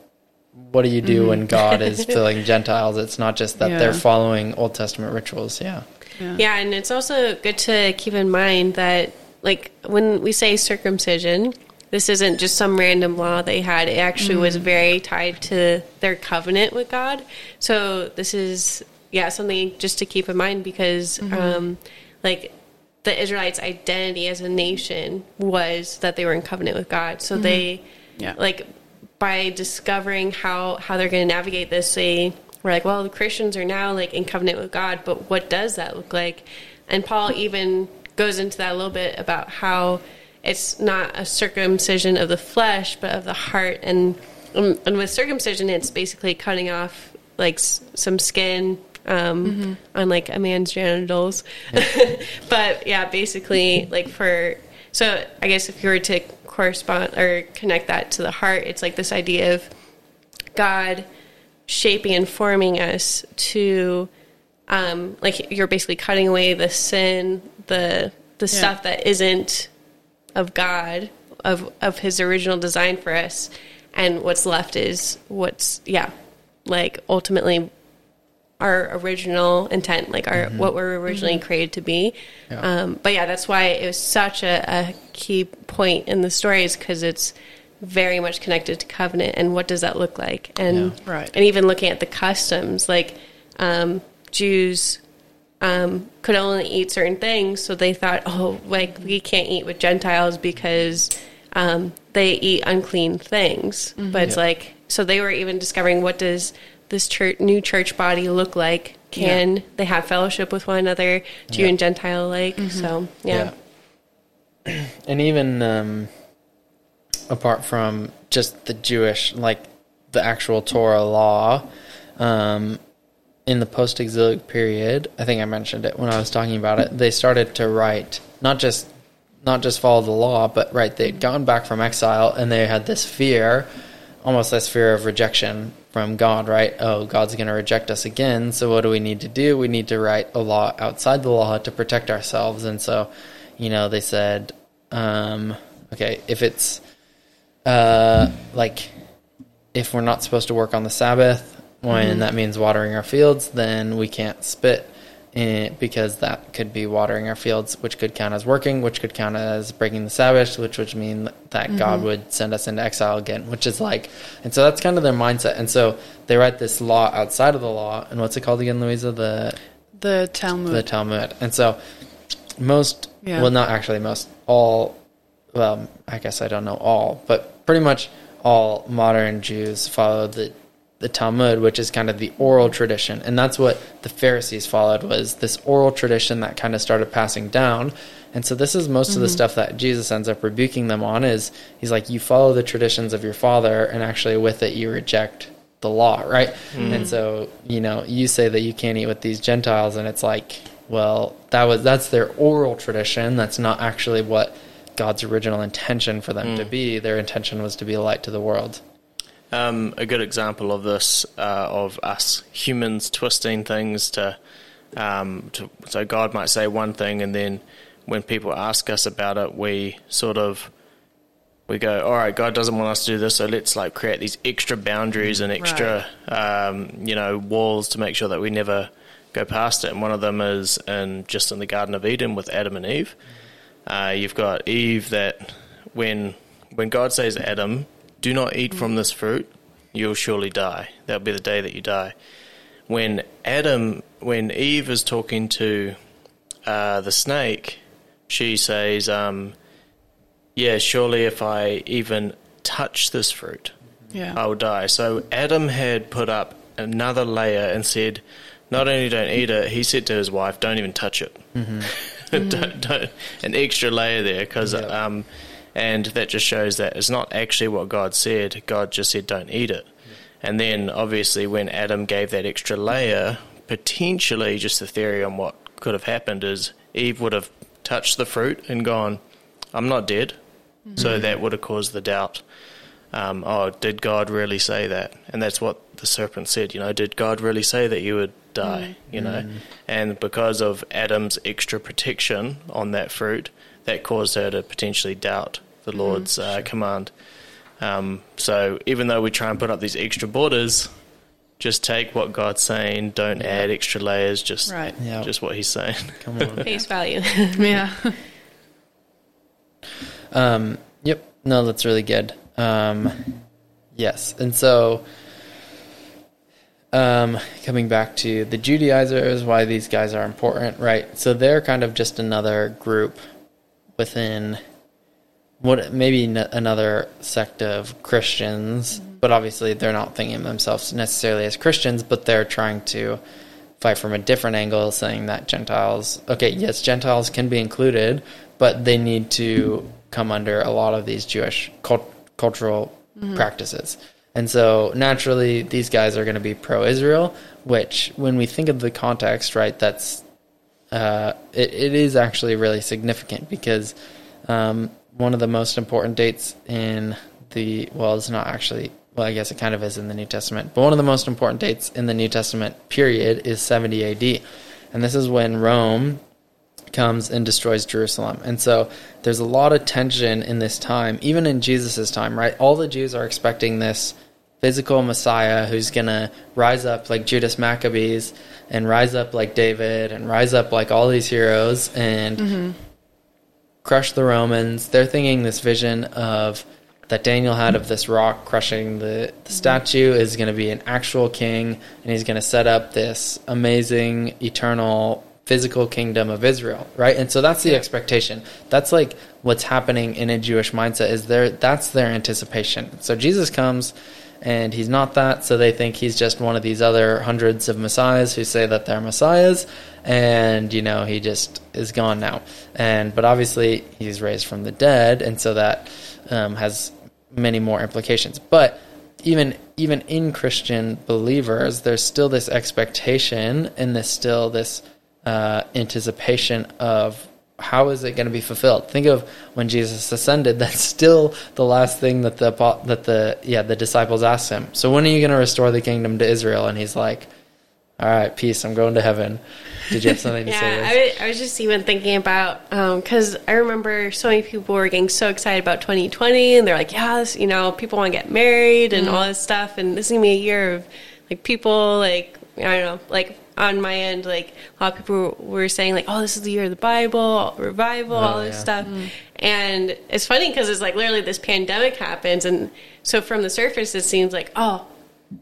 what do you do when mm-hmm. God is filling Gentiles? It's not just that Yeah. they're following Old Testament rituals. Yeah. Yeah, and it's also good to keep in mind that, like, when we say circumcision, this isn't just some random law they had. It actually was mm. very tied to their covenant with God. So this is, yeah, something just to keep in mind because, um, like, the Israelites' identity as a nation was that they were in covenant with God. So they, Yeah. like, by discovering how how they're going to navigate this, they were like, well, the Christians are now like in covenant with God, but what does that look like? And Paul even goes into that a little bit about how it's not a circumcision of the flesh, but of the heart, and um, and with circumcision, it's basically cutting off like s- some skin um, on like a man's genitals. but yeah, basically, like for so I guess if you were to correspond or connect that to the heart, it's like this idea of God shaping and forming us to um like you're basically cutting away the sin, the the stuff that isn't of God, of of his original design for us, and what's left is what's yeah, like ultimately our original intent, like our what we're originally created to be. Yeah. Um, but yeah, that's why it was such a, a key point in the stories because it's very much connected to covenant and what does that look like, and Yeah. Right. and even looking at the customs, like um, Jews um, could only eat certain things, so they thought, oh, like we can't eat with Gentiles because um, they eat unclean things. But it's Yeah. like, so they were even discovering what does this church, new church body look like? Can they have fellowship with one another, Jew Yeah. and Gentile alike? So yeah, Yeah. and even um, apart from just the Jewish, like the actual Torah law, um, in the post exilic period, I think I mentioned it when I was talking about it. They started to write not just not just follow the law, but right they'd gone back from exile and they had this fear, almost this fear of rejection from God. Right? Oh, God's going to reject us again. So what do we need to do? We need to write a law outside the law to protect ourselves. And so, you know, they said, um, okay, if it's uh, like if we're not supposed to work on the Sabbath, when that means watering our fields, then we can't spit in, because that could be watering our fields, which could count as working, which could count as breaking the Sabbath, which would mean that mm-hmm. God would send us into exile again, which is like, and so that's kind of their mindset. And so they write this law outside of the law, and what's it called again, Louisa? The The Talmud. the Talmud. And so most, Yeah. well, not actually most, all, well, I guess I don't know all, but pretty much all modern Jews follow the the Talmud, which is kind of the oral tradition, and that's what the Pharisees followed was this oral tradition that kind of started passing down. And so this is most of the mm-hmm. stuff that Jesus ends up rebuking them on is he's like you follow the traditions of your father and actually with it you reject the law, right? Mm-hmm. And so, you know, you say that you can't eat with these Gentiles and it's like, well, that was that's their oral tradition. That's not actually what God's original intention for them to mm. be. Their intention was to be a light to the world. Um, a good example of this, uh, of us humans twisting things to, um, to, so God might say one thing, and then when people ask us about it, we sort of we go, all right, God doesn't want us to do this, so let's like create these extra boundaries and extra, um, you know, walls to make sure that we never go past it. And one of them is in just in the Garden of Eden with Adam and Eve. Uh, you've got Eve that when when God says Adam, do not eat from this fruit, you'll surely die. That'll be the day that you die. When Adam, when Eve is talking to uh, the snake, she says, um, "Yeah, surely if I even touch this fruit, yeah. I will die." So Adam had put up another layer and said, "Not only don't eat it," he said to his wife, "Don't even touch it." don't, don't, an extra layer there because Yep. um, and that just shows that it's not actually what God said. God just said, "Don't eat it." And then, obviously, when Adam gave that extra layer, potentially, just the theory on what could have happened is Eve would have touched the fruit and gone, "I'm not dead," mm-hmm. so that would have caused the doubt. Um, oh, did God really say that? And that's what the serpent said. You know, did God really say that you would die? Mm. You know, mm. and because of Adam's extra protection on that fruit, that caused her to potentially doubt the Lord's uh, command. Um, so even though we try and put up these extra borders, just take what God's saying. Don't add extra layers. Just Right. Yeah. just what He's saying. Come on. Face value. Yeah. Um, yep. No, that's really good. Um, yes. And so, um, coming back to the Judaizers, why these guys are important, right? So they're kind of just another group within what maybe n- another sect of Christians, mm-hmm. but obviously they're not thinking of themselves necessarily as Christians, but they're trying to fight from a different angle, saying that Gentiles, okay, yes, Gentiles can be included, but they need to come under a lot of these Jewish cult- cultural mm-hmm. practices. And so naturally, these guys are going to be pro Israel, which, when we think of the context, right, that's uh, it, it is actually really significant because um, one of the most important dates in the well, it's not actually. Well, I guess it kind of is in the New Testament, but one of the most important dates in the New Testament period is 70 AD, and this is when Rome comes and destroys Jerusalem. And so there's a lot of tension in this time, even in Jesus' time, right? All the Jews are expecting this physical Messiah who's going to rise up like Judas Maccabees and rise up like David and rise up like all these heroes and mm-hmm. crush the Romans. They're thinking this vision of that Daniel had of this rock crushing the, the mm-hmm. statue is going to be an actual king and he's going to set up this amazing eternal physical kingdom of Israel, right? And so that's the expectation. That's like what's happening in a Jewish mindset is there that's their anticipation. So Jesus comes and he's not that, so they think he's just one of these other hundreds of messiahs who say that they're messiahs and you know, he just is gone now. And but obviously he's raised from the dead and so that um, has many more implications. But even even in Christian believers, there's still this expectation and there's still this uh, anticipation of how is it going to be fulfilled. Think of when Jesus ascended. That's still the last thing that the that the yeah the disciples asked him. So when are you going to restore the kingdom to Israel? And he's like, "All right, peace. I'm going to heaven." Did you have something to say? Yeah, I was, I was just even thinking about um, because I remember so many people were getting so excited about 2020, and they're like, "Yeah, this, you know, people want to get married and mm-hmm. all this stuff, and this is gonna be a year of like people like I don't know, like on my end, like a lot of people were saying like, "Oh, this is the year of the Bible, revival, oh, all this yeah. stuff," mm-hmm. and it's funny because it's like literally this pandemic happens, and so from the surface it seems like, oh,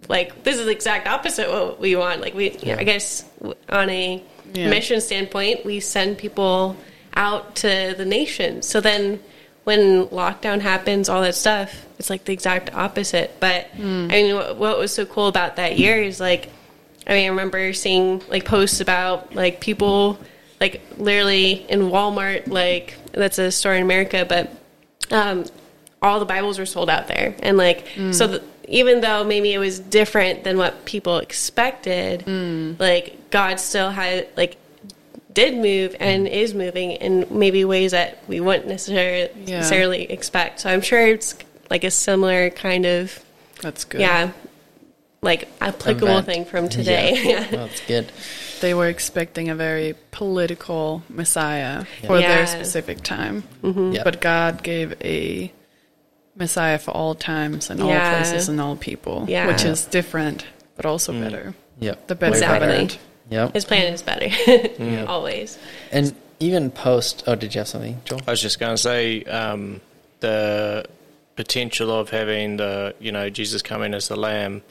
like this is the exact opposite what we want. Like we, I guess, on a Yeah. mission standpoint, we send people out to the nation. So then, when lockdown happens, all that stuff, it's like the exact opposite. But hmm. I mean, what, what was so cool about that year is like, I mean, I remember seeing like posts about like people, like literally in Walmart, like that's a store in America, but um, all the Bibles were sold out there, and like mm. so. The, even though maybe it was different than what people expected, mm. like God still had like did move and mm. is moving in maybe ways that we wouldn't necessarily Yeah. necessarily expect. So I'm sure it's like a similar kind of That's good. yeah, like applicable Event. thing from today. Yeah, well, that's good. They were expecting a very political Messiah for Yeah. their specific time. Yep. But God gave a Messiah for all times and all places and all people, Yeah. which is different, but also better. Yep. The better Exactly. covenant. Yep. His plan is better, always. And even post. Oh, did you have something, Joel? I was just going to say um, the potential of having the you know Jesus coming as the lamb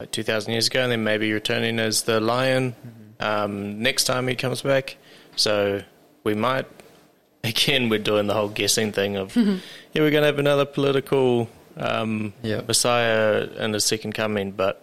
like two thousand years ago, and then maybe returning as the lion um, next time he comes back. So we might again we're doing the whole guessing thing of yeah we're going to have another political um, Yep. Messiah and the second coming, but.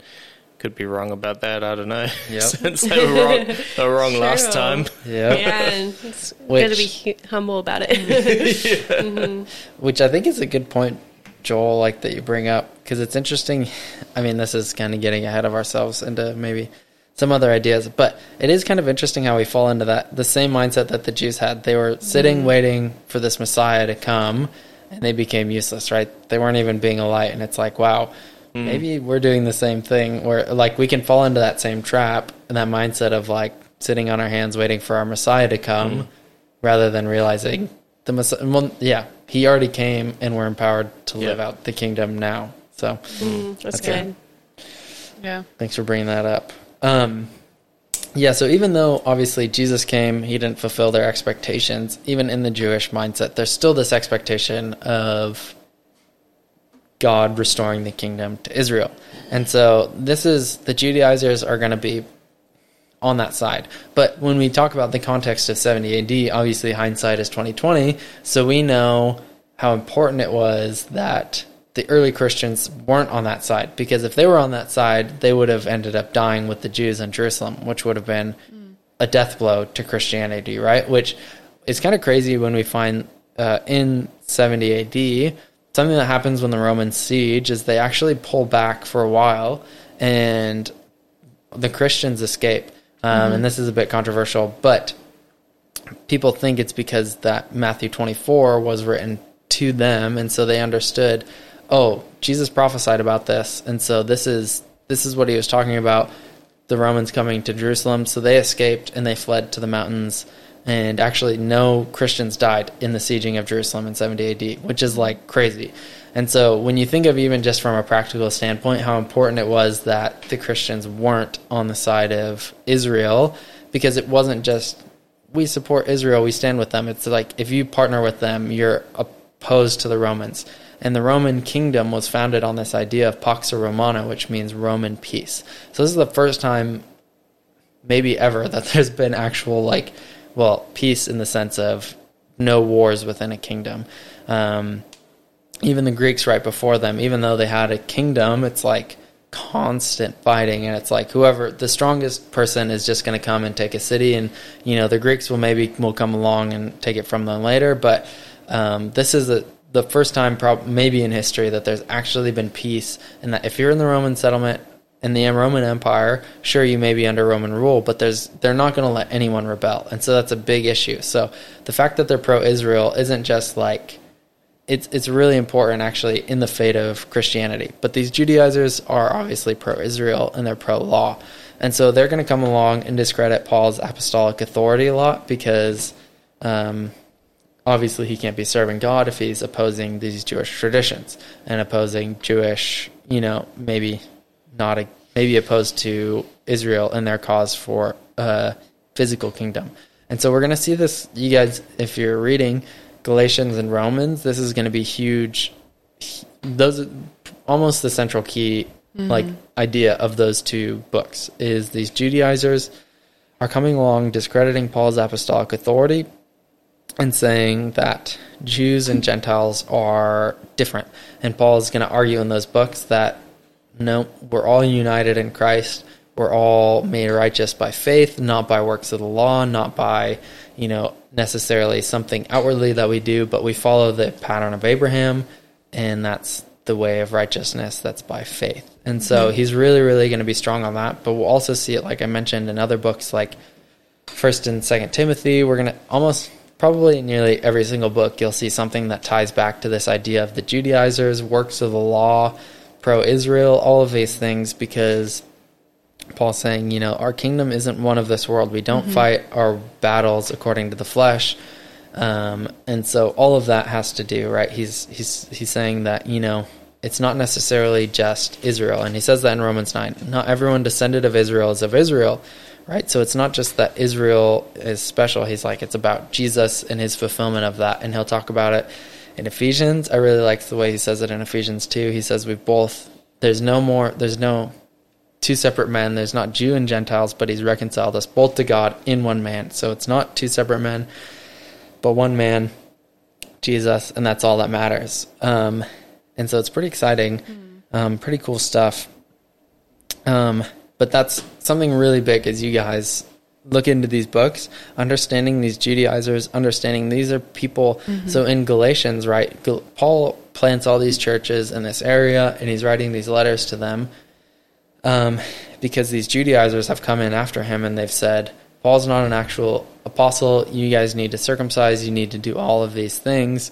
Could be wrong about that. I don't know. Yep. Since they were wrong, they were wrong last time. Yep. Yeah, and it's Which- good to be humble about it. Which I think is a good point, Joel, like that you bring up, because it's interesting. I mean, this is kind of getting ahead of ourselves into maybe some other ideas, but it is kind of interesting how we fall into that the same mindset that the Jews had. They were sitting, mm-hmm. waiting for this Messiah to come, and they became useless, right? They weren't even being a light, and it's like, wow. Mm-hmm. Maybe we're doing the same thing where like we can fall into that same trap and that mindset of like sitting on our hands waiting for our Messiah to come mm-hmm. rather than realizing the Messiah. Well, yeah, he already came and we're empowered to Yeah. live out the kingdom now. So Mm, that's Okay. good. Yeah. thanks for bringing that up. Um, yeah, so even though obviously Jesus came, he didn't fulfill their expectations. Even in the Jewish mindset, there's still this expectation of God restoring the kingdom to Israel. And so this is the Judaizers are going to be on that side. But when we talk about the context of 70 AD, obviously hindsight is 2020, so we know how important it was that the early Christians weren't on that side because if they were on that side, they would have ended up dying with the Jews in Jerusalem, which would have been a death blow to Christianity, right? Which is kind of crazy when we find uh, in 70 AD something that happens when the Romans siege is they actually pull back for a while and the Christians escape. Um, And this is a bit controversial, but people think it's because that Matthew 24 was written to them, and so they understood, oh, Jesus prophesied about this, and so this is this is what he was talking about. The Romans coming to Jerusalem, so they escaped and they fled to the mountains. And actually, no Christians died in the sieging of Jerusalem in 70 AD, which is like crazy. And so, when you think of even just from a practical standpoint, how important it was that the Christians weren't on the side of Israel, because it wasn't just we support Israel, we stand with them. It's like if you partner with them, you're opposed to the Romans. And the Roman kingdom was founded on this idea of Pax Romana, which means Roman peace. So this is the first time, maybe ever, that there's been actual like, well, peace in the sense of no wars within a kingdom. Um, even the Greeks right before them, even though they had a kingdom, it's like constant fighting and it's like whoever the strongest person is just going to come and take a city and you know the Greeks will maybe will come along and take it from them later but um, this is a, the first time prob- maybe in history that there's actually been peace and that if you're in the Roman settlement in the Roman Empire sure you may be under Roman rule but there's they're not going to let anyone rebel. And so that's a big issue. So the fact that they're pro Israel isn't just like it's it's really important actually in the fate of Christianity. But these Judaizers are obviously pro-Israel and they're pro-law, and so they're going to come along and discredit Paul's apostolic authority a lot because um, obviously he can't be serving God if he's opposing these Jewish traditions and opposing Jewish, you know, maybe not a, maybe opposed to Israel and their cause for a physical kingdom. And so we're going to see this, you guys, if you're reading Galatians and Romans, this is going to be huge. Those are almost the central key, mm-hmm. like idea of those two books is these Judaizers are coming along discrediting Paul's apostolic authority and saying that Jews and Gentiles are different. And Paul is going to argue in those books that no, we're all united in Christ. We're all made righteous by faith, not by works of the law, not by, you know, necessarily something outwardly that we do, but we follow the pattern of Abraham, and that's the way of righteousness that's by faith. And so mm-hmm. he's really, really going to be strong on that. But we'll also see it, like I mentioned, in other books like First and Second Timothy. We're going to almost probably nearly every single book you'll see something that ties back to this idea of the Judaizers, works of the law, pro-Israel, all of these things, because Paul's saying, you know, our kingdom isn't one of this world. We don't fight our battles according to the flesh. Um, and so all of that has to do, right? He's he's he's saying that, you know, it's not necessarily just Israel. And he says that in Romans 9. Not everyone descended of Israel is of Israel, right? So it's not just that Israel is special. He's like, it's about Jesus and his fulfillment of that. And he'll talk about it in Ephesians. I really like the way he says it in Ephesians 2. He says, we've both, there's no more, there's no two separate men. There's not Jew and Gentiles, but he's reconciled us both to God in one man. So it's not two separate men, but one man, Jesus, and that's all that matters. Um, and so it's pretty exciting, um, pretty cool stuff. Um, but that's something really big as you guys look into these books, understanding these Judaizers, understanding these are people. So in Galatians, right, Paul plants all these churches in this area, and he's writing these letters to them um, because these Judaizers have come in after him and they've said, Paul's not an actual apostle. You guys need to circumcise. You need to do all of these things.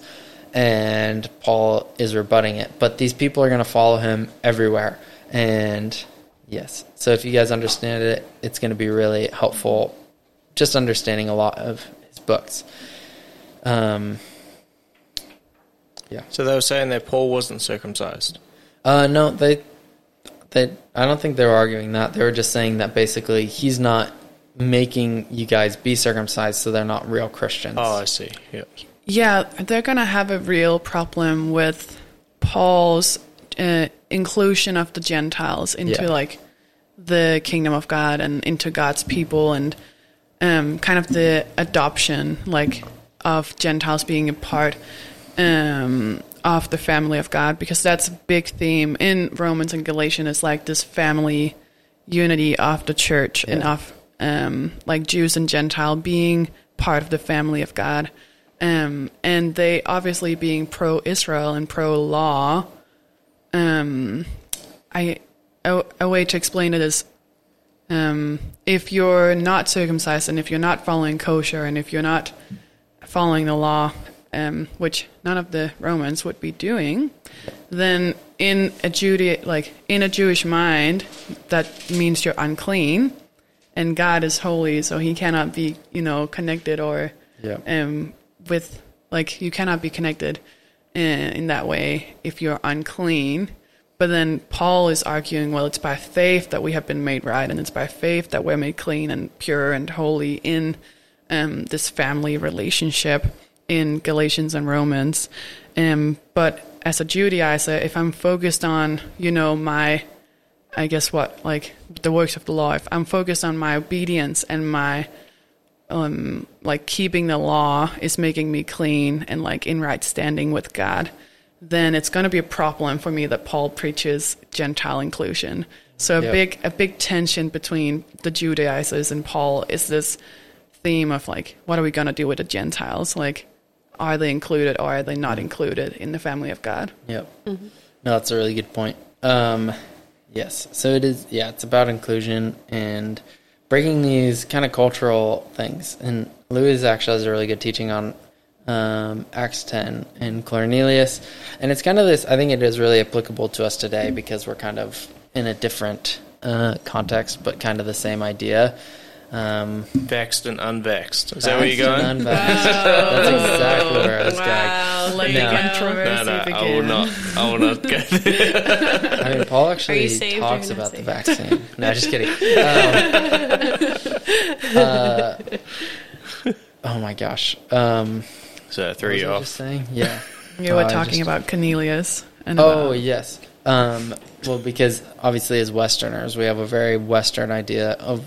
And Paul is rebutting it. But these people are going to follow him everywhere. And yes, so if you guys understand it, it's going to be really helpful just understanding a lot of his books. Um, So they were saying that Paul wasn't circumcised. Uh, no, they, they. I don't think they were arguing that. They were just saying that basically he's not making you guys be circumcised, so they're not real Christians. Oh, I see. Yeah. Yeah, they're going to have a real problem with Paul's uh, inclusion of the Gentiles into Yeah. like the kingdom of God and into God's people and um, kind of the adoption like of Gentiles being a part um, of the family of God because that's a big theme in Romans and Galatians is like this family unity of the church and of um, like Jews and Gentile being part of the family of God. Um, and they obviously being pro Israel and pro law. Um, I a, a way to explain it is um, if you're not circumcised and if you're not following kosher and if you're not following the law, um, which none of the Romans would be doing, then in a Juda like in a Jewish mind, that means you're unclean, and God is holy, so He cannot be you know connected or Yeah. um, with like you cannot be connected in, in that way if you're unclean. But then Paul is arguing, well, it's by faith that we have been made right, and it's by faith that we're made clean and pure and holy in um, this family relationship in Galatians and Romans. Um, but as a Judaizer, if I'm focused on, you know, my, I guess what, like the works of the law, if I'm focused on my obedience and my um, like keeping the law is making me clean and like in right standing with God, then it's going to be a problem for me that Paul preaches Gentile inclusion. So a Yep. big a big tension between the Judaizers and Paul is this theme of like, what are we going to do with the Gentiles? Like, are they included or are they not included in the family of God? Yep. No, that's a really good point. Um, yes. So it is. Yeah, it's about inclusion and breaking these kind of cultural things. And Louis actually has a really good teaching on um, Acts 10 and Cornelius. And it's kind of this. I think it is really applicable to us today because we're kind of in a different uh, context, but kind of the same idea. Um, Vaxxed and unvaxxed. Is that where you're going? and unvaxxed. That's exactly where I was going. Wow, Let there the No. go. controversy No, no, I begin. will not. I will not go there. I mean, Paul actually talks about the vaccine. No, just kidding. Um, uh, oh my gosh. Um, So I what threw was you I just saying? Yeah. You were Oh, talking just- about Cornelius. And Oh about- yes. Um, well, because obviously, as Westerners, we have a very Western idea of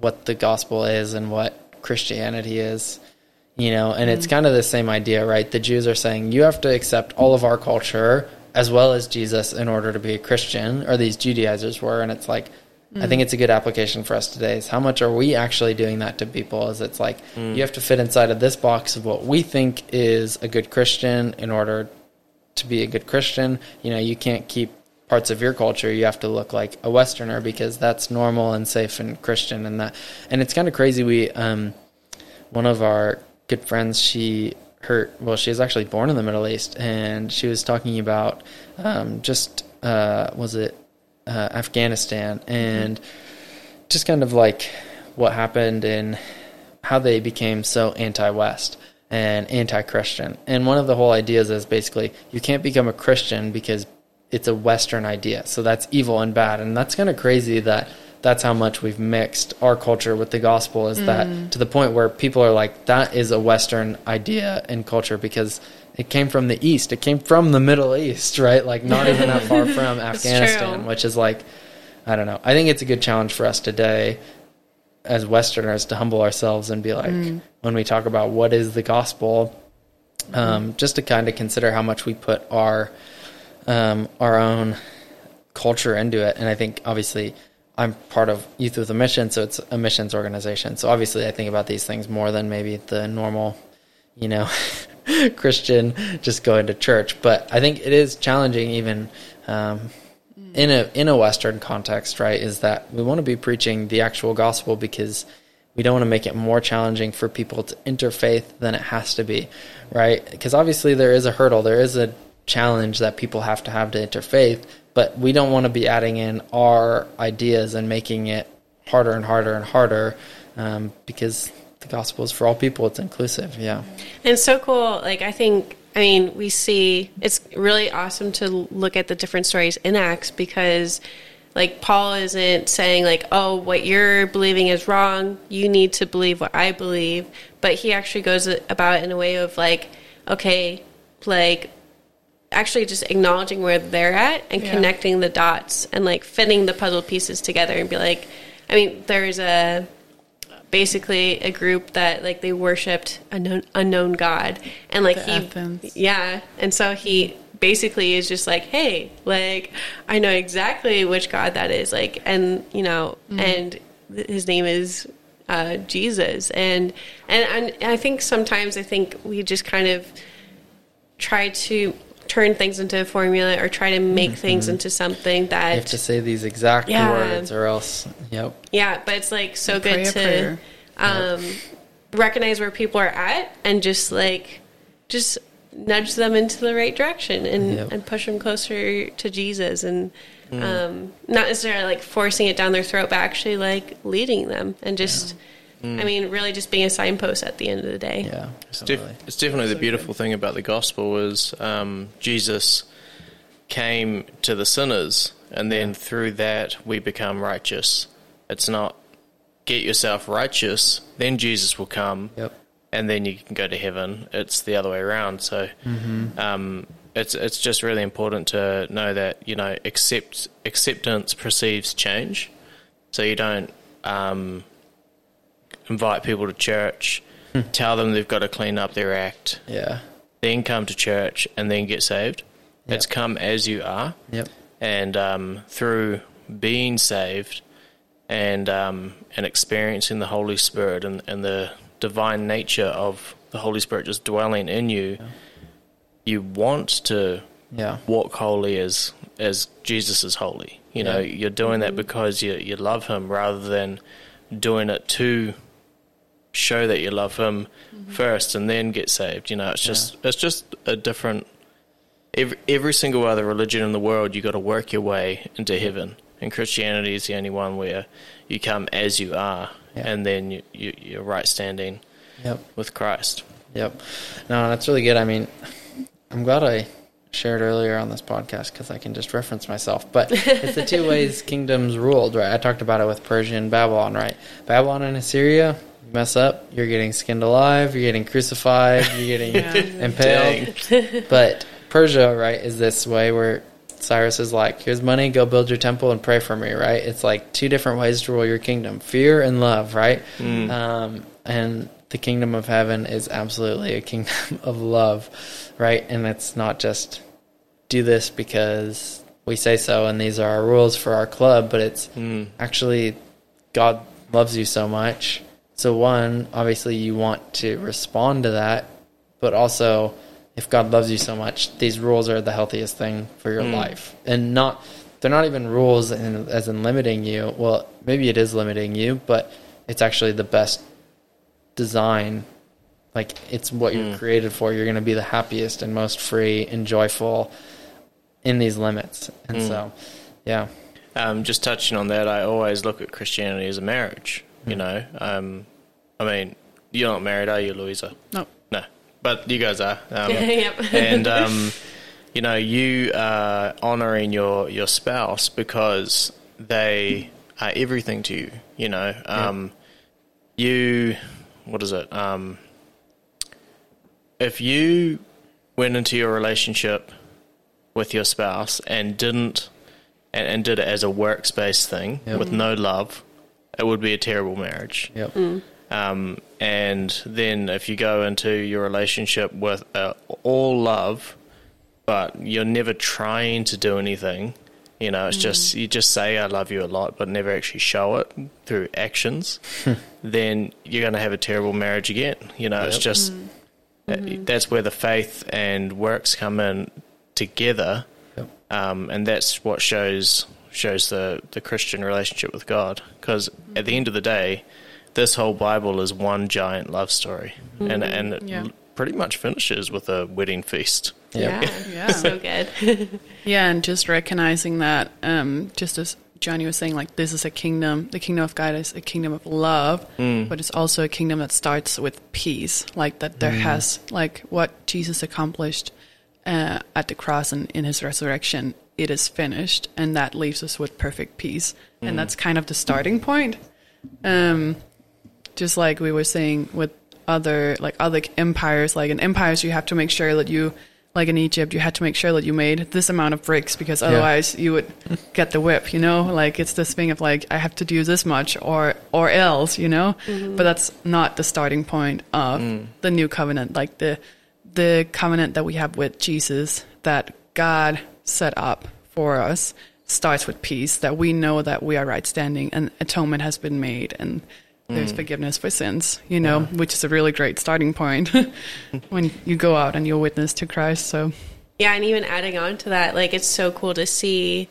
what the gospel is and what Christianity is. You know, and it's mm-hmm. kind of the same idea, right? The Jews are saying you have to accept all of our culture as well as Jesus in order to be a Christian, or these Judaizers were, and it's like. I think mm. it's a good application for us today. Is how much are we actually doing that to people? Is it's like mm. you have to fit inside of this box of what we think is a good Christian in order to be a good Christian, you know, you can't keep parts of your culture. You have to look like a Westerner because that's normal and safe and Christian and that. And it's kind of crazy. We, um, one of our good friends, she, her, well, she was actually born in the Middle East and she was talking about, um, just, uh, was it, uh, Afghanistan and just kind of like what happened and how they became so anti-West and anti-Christian. And one of the whole ideas is basically you can't become a Christian because it's a Western idea. So that's evil and bad. And that's kind of crazy that that's how much we've mixed our culture with the gospel is that to the point where people are like, that is a Western idea and culture because it came from the East. It came from the Middle East, right? Like not even that far from Afghanistan, which is like, I don't know. I think it's a good challenge for us today as Westerners to humble ourselves and be like, when we talk about what is the gospel, um, just to kind of consider how much we put our um, our own culture into it. And I think obviously I'm part of Youth with a Mission, so it's a missions organization. So obviously I think about these things more than maybe the normal, you know, Christian just going to church. But I think it is challenging even. Um, in a in a Western context, right, is that we want to be preaching the actual gospel because we don't want to make it more challenging for people to interfaith than it has to be, right? Because obviously there is a hurdle, there is a challenge that people have to have to interfaith, but we don't want to be adding in our ideas and making it harder and harder and harder um, because the gospel is for all people. It's inclusive, yeah. And so cool. Like I think I mean, we see it's really awesome to look at the different stories in Acts because, like, Paul isn't saying, like, oh, what you're believing is wrong. You need to believe what I believe. But he actually goes about it in a way of, like, okay, like, actually just acknowledging where they're at and Yeah. connecting the dots and, like, fitting the puzzle pieces together and be like, I mean, there's a basically a group that like they worshipped a known, unknown god and like The he Athens. yeah and so he basically is just like hey like i know exactly which god that is like and you know and th- his name is uh, jesus and, and and i think sometimes i think we just kind of try to turn things into a formula or try to make things into something that You have to say these exact Yeah. words, or else. Yep. yeah, but it's like so Pray good to prayer. um, recognize where people are at and just like just nudge them into the right direction and, Yep. and push them closer to Jesus and um, not necessarily like forcing it down their throat, but actually like leading them and just. I mean, really, just being a signpost at the end of the day. Yeah. It's, totally. def- it's definitely the beautiful thing about the gospel is um, Jesus came to the sinners, and then through that we become righteous. It's not get yourself righteous, then Jesus will come, Yep. and then you can go to heaven. It's the other way around. So um, it's it's just really important to know that you know accept acceptance precedes change. So you don't um, invite people to church, tell them they've got to clean up their act, Yeah. then come to church and then get saved. Yep. It's come as you are, Yep. and um, through being saved and um, and experiencing the Holy Spirit and, and the divine nature of the Holy Spirit just dwelling in you, you want to Yeah. walk holy as as Jesus is holy. You know, you're doing that because you you love Him rather than doing it to show that you love Him mm-hmm. first and then get saved. You know, it's just it's just a different. Every, every single other religion in the world, you got to work your way into heaven, and Christianity is the only one where you come as you are, Yeah. and then you, you, you're right standing Yep. with Christ. Yep. No, that's really good. I mean, I'm glad I shared earlier on this podcast because I can just reference myself. But it's the two ways kingdoms ruled, right? I talked about it with Persia and Babylon, right? Babylon and Assyria, you mess up, you're getting skinned alive, you're getting crucified, you're getting Yeah. impaled. but Persia, right, is this way where Cyrus is like, here's money, go build your temple and pray for me, right? It's like two different ways to rule your kingdom fear and love, right? Um, and the kingdom of heaven is absolutely a kingdom of love, right? And it's not just do this because we say so and these are our rules for our club, but it's actually God loves you so much. So, one, obviously, you want to respond to that, but also, if God loves you so much, these rules are the healthiest thing for your life. And not, they're not even rules in, as in limiting you. Well, maybe it is limiting you, but it's actually the best design. Like, it's what you're created for. You're going to be the happiest and most free and joyful in these limits. And so, yeah. Um, just touching on that, I always look at Christianity as a marriage. You know, um, I mean, you're not married, are you, Louisa? No. No, but you guys are. Um, Yep. and um, you know, you are honoring your your spouse because they are everything to you. You know, um, you what is it? Um, if you went into your relationship with your spouse and didn't and, and did it as a workspace thing Yep. with no love, it would be a terrible marriage. Yep. Um, and then if you go into your relationship with uh, all love, but you're never trying to do anything, you know, it's just you just say I love you a lot, but never actually show it through actions, then you're going to have a terrible marriage again. You know, it's Yep. just that- that's where the faith and works come in together, Yep. um, and that's what shows shows the the Christian relationship with God. Because at the end of the day, this whole Bible is one giant love story, and and it Yeah. l- pretty much finishes with a wedding feast. Yeah. Yeah. So good. Yeah, and just recognizing that um, just as Jonny was saying, like this is a kingdom. The kingdom of God is a kingdom of love, but it's also a kingdom that starts with peace. Like that, there has like what Jesus accomplished uh, at the cross and in His resurrection. It is finished, and that leaves us with perfect peace, and that's kind of the starting point. Um, just like we were saying with other like other empires like in empires you have to make sure that you like in egypt you had to make sure that you made this amount of bricks because otherwise you would get the whip you know? Like it's this thing of like i have to do this much or or else you know? Mm-hmm. But that's not the starting point of mm. the new covenant like the the covenant that we have with jesus that god set up for us starts with peace that we know that we are right standing and atonement has been made and there's mm. forgiveness for sins, you know, which is a really great starting point when you go out and you're witness to Christ. So, Yeah, and even adding on to that, like it's so cool to see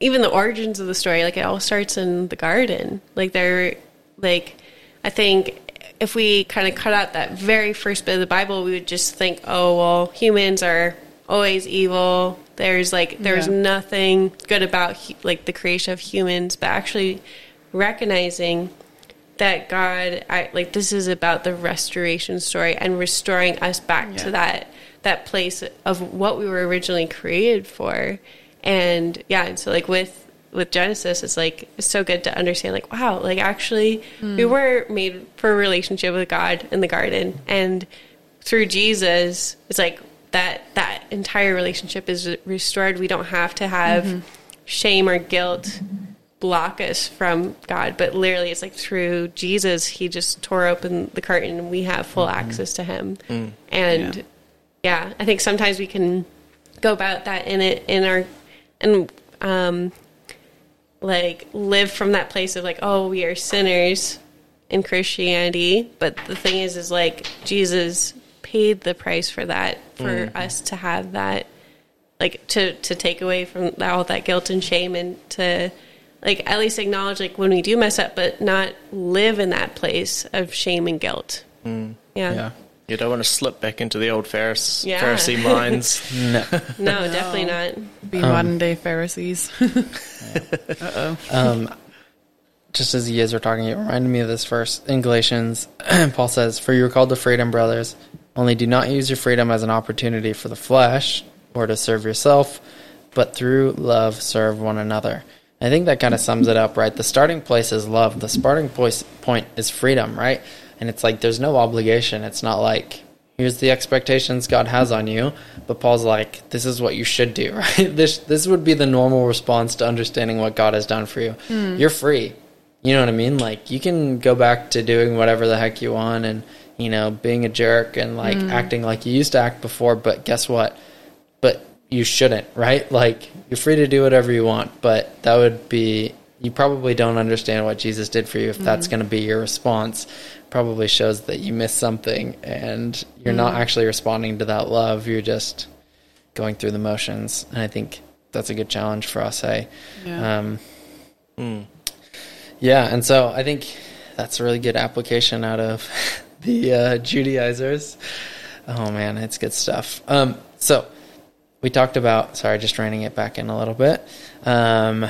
even the origins of the story. Like it all starts in the garden. Like they're like I think if we kind of cut out that very first bit of the Bible, we would just think, oh well, humans are always evil. There's like there's Yeah. nothing good about like the creation of humans, but actually recognizing that God, I, like this is about the restoration story and restoring us back Yeah. to that that place of what we were originally created for. And yeah, and so like with with Genesis, it's like it's so good to understand like wow, like actually hmm. we were made for a relationship with God in the garden, and through Jesus, it's like that that entire relationship is restored. We don't have to have mm-hmm. shame or guilt block us from God, but literally it's like through Jesus, he just tore open the curtain and we have full mm-hmm. access to him. Mm. And yeah. I think sometimes we can go about that in it in our and um like live from that place of like, oh, we are sinners in Christianity, but the thing is is like Jesus paid the price for that for mm. us to have that like to to take away from all that guilt and shame and to like at least acknowledge like when we do mess up but not live in that place of shame and guilt yeah Yeah. You don't want to slip back into the old Pharisee, Yeah. Pharisee minds. No. no definitely not be modern day Pharisees. Um, just as you guys were talking, it reminded me of this verse in Galatians. Paul says, For you are called to freedom, brothers. Only do not use your freedom as an opportunity for the flesh or to serve yourself, but through love serve one another. I think that kind of sums it up, right? The starting place is love. The starting point is freedom, right? And it's like there's no obligation. It's not like here's the expectations God has on you, but Paul's like this is what you should do, right? This this would be the normal response to understanding what God has done for you. Hmm. You're free. You know what I mean? Like you can go back to doing whatever the heck you want and you know being a jerk and like hmm. acting like you used to act before, but guess what? But you shouldn't, right? Like you're free to do whatever you want, but that would be you probably don't understand what Jesus did for you if that's going to be your response. Probably shows that you missed something and you're not actually responding to that love. You're just going through the motions. And I think that's a good challenge for us, hey. Yeah. Um, Yeah, and so I think that's a really good application out of the uh, Judaizers. Oh man, it's good stuff. Um, so we talked about. Sorry, just reining it back in a little bit. Um,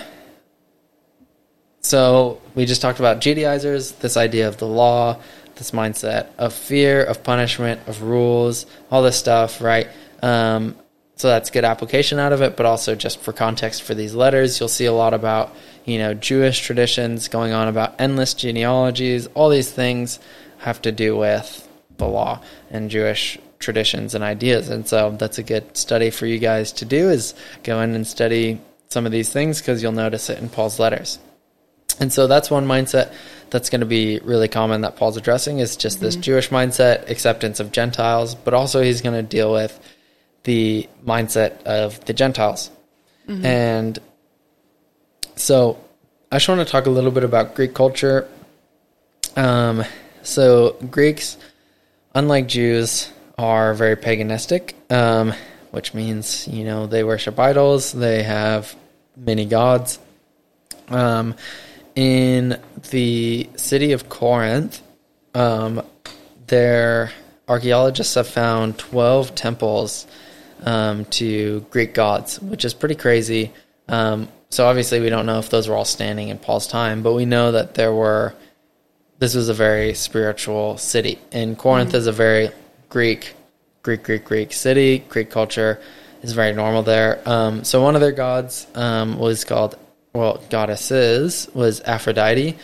so we just talked about Judaizers, this idea of the law, this mindset of fear, of punishment, of rules, all this stuff, right? Um, so that's good application out of it, but also just for context for these letters, you'll see a lot about you know Jewish traditions going on about endless genealogies. All these things have to do with the law and Jewish traditions and ideas, and so that's a good study for you guys to do is go in and study some of these things because you'll notice it in Paul's letters. And so that's one mindset that's going to be really common that Paul's addressing is just this Jewish mindset, acceptance of Gentiles, but also he's going to deal with the mindset of the Gentiles. And so I just want to talk a little bit about Greek culture. Um, so Greeks, unlike Jews, are very paganistic, um, which means, you know, they worship idols, they have many gods. Um, in the city of Corinth, um, their archaeologists have found 12 temples um, to Greek gods, which is pretty crazy. Um, so obviously we don't know if those were all standing in Paul's time, but we know that there were. This was a very spiritual city, and Corinth is a very Greek, Greek, Greek, Greek city. Greek culture is very normal there. Um, so one of their gods um, was called, well, goddesses was Aphrodite.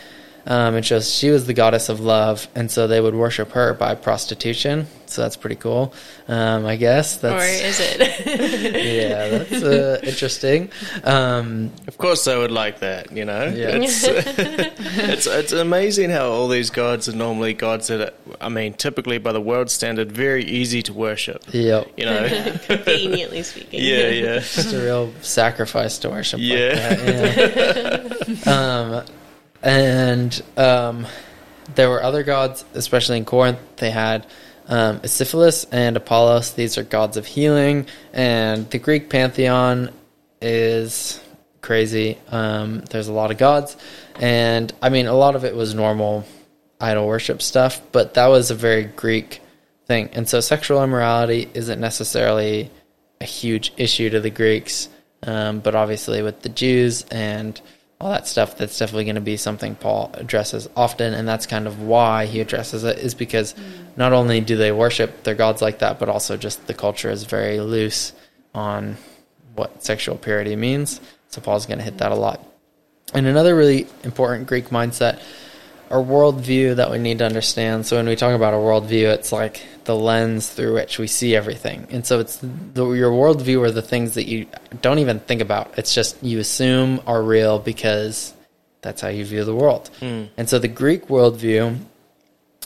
Um, it shows she was the goddess of love, and so they would worship her by prostitution. So that's pretty cool, um, I guess. That's, or is it? yeah, that's uh, interesting. Um, Of course, they would like that. You know, Yeah. it's, it's it's amazing how all these gods are normally gods that are, I mean, typically by the world standard, very easy to worship. yep. You know, Conveniently speaking. yeah, yeah, Just a real sacrifice to worship. like Yeah. that, yeah. um, and um, there were other gods, especially in Corinth. They had um, and Apollos. These are gods of healing. And the Greek pantheon is crazy. Um, there's a lot of gods. And I mean, a lot of it was normal idol worship stuff, but that was a very Greek thing. And so sexual immorality isn't necessarily a huge issue to the Greeks, um, but obviously with the Jews and all that stuff, that's definitely going to be something Paul addresses often, and that's kind of why he addresses it, is because mm. not only do they worship their gods like that, but also just the culture is very loose on what sexual purity means. So Paul's going to hit that a lot. And another really important Greek mindset our worldview that we need to understand. So when we talk about a worldview, it's like the lens through which we see everything. And so it's the, your worldview are the things that you don't even think about. It's just you assume are real because that's how you view the world. And so the Greek worldview,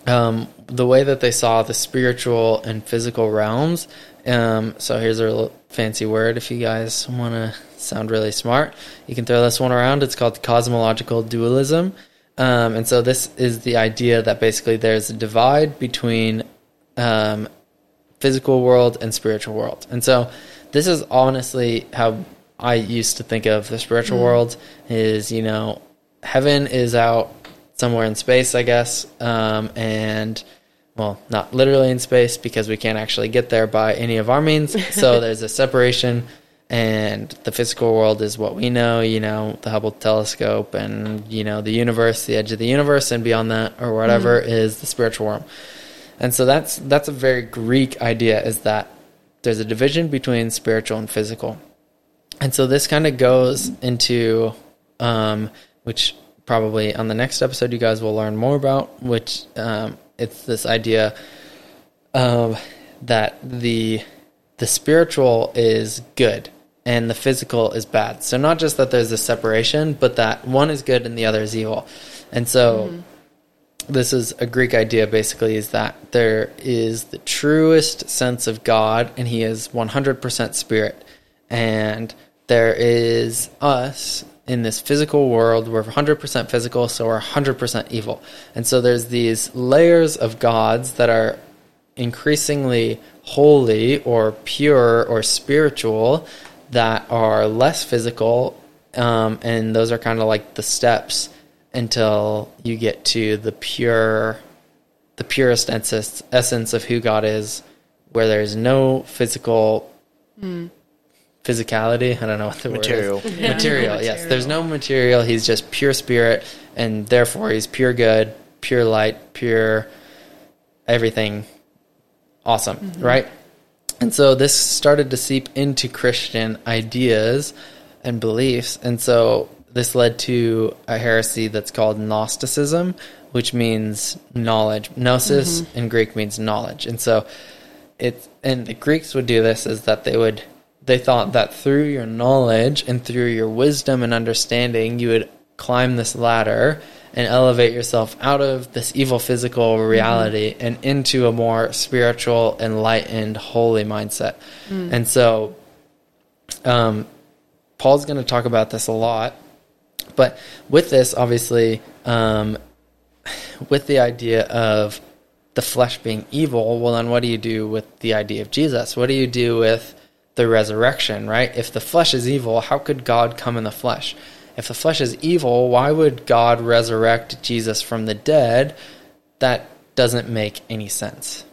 um, the way that they saw the spiritual and physical realms. Um, so here's a little fancy word. If you guys want to sound really smart, you can throw this one around. It's called cosmological dualism. Um, and so this is the idea that basically there's a divide between um, physical world and spiritual world. And so this is honestly how I used to think of the spiritual world is, you know, heaven is out somewhere in space, I guess. Um, and well, not literally in space because we can't actually get there by any of our means. So there's a separation and the physical world is what we know, you know, the Hubble telescope and, you know, the universe, the edge of the universe and beyond that or whatever is the spiritual realm. And so that's that's a very Greek idea is that there's a division between spiritual and physical. And so this kind of goes into um, which probably on the next episode you guys will learn more about, which um, it's this idea of that the the spiritual is good and the physical is bad. So not just that there's a separation, but that one is good and the other is evil. And so mm-hmm. this is a Greek idea basically is that there is the truest sense of God and he is 100% spirit. And there is us in this physical world. We're 100% physical, so we're 100% evil. And so there's these layers of gods that are increasingly holy or pure or spiritual that are less physical. Um, and those are kind of like the steps until you get to the pure, the purest essence, essence of who God is, where there's no physical physicality. I don't know what the Material. word is. Material. Yes, there's no material. He's just pure spirit, and therefore he's pure good, pure light, pure everything. Awesome, right? And so this started to seep into Christian ideas and beliefs. And so this led to a heresy that's called Gnosticism, which means knowledge. Gnosis mm-hmm. in Greek means knowledge. And so it and the Greeks would do this is that they would they thought that through your knowledge and through your wisdom and understanding you would climb this ladder and elevate yourself out of this evil physical reality and into a more spiritual enlightened holy mindset and so um, paul's going to talk about this a lot but with this obviously um, with the idea of the flesh being evil, well, then what do you do with the idea of Jesus? What do you do with the resurrection, right? If the flesh is evil, how could God come in the flesh? If the flesh is evil, why would God resurrect Jesus from the dead? That doesn't make any sense.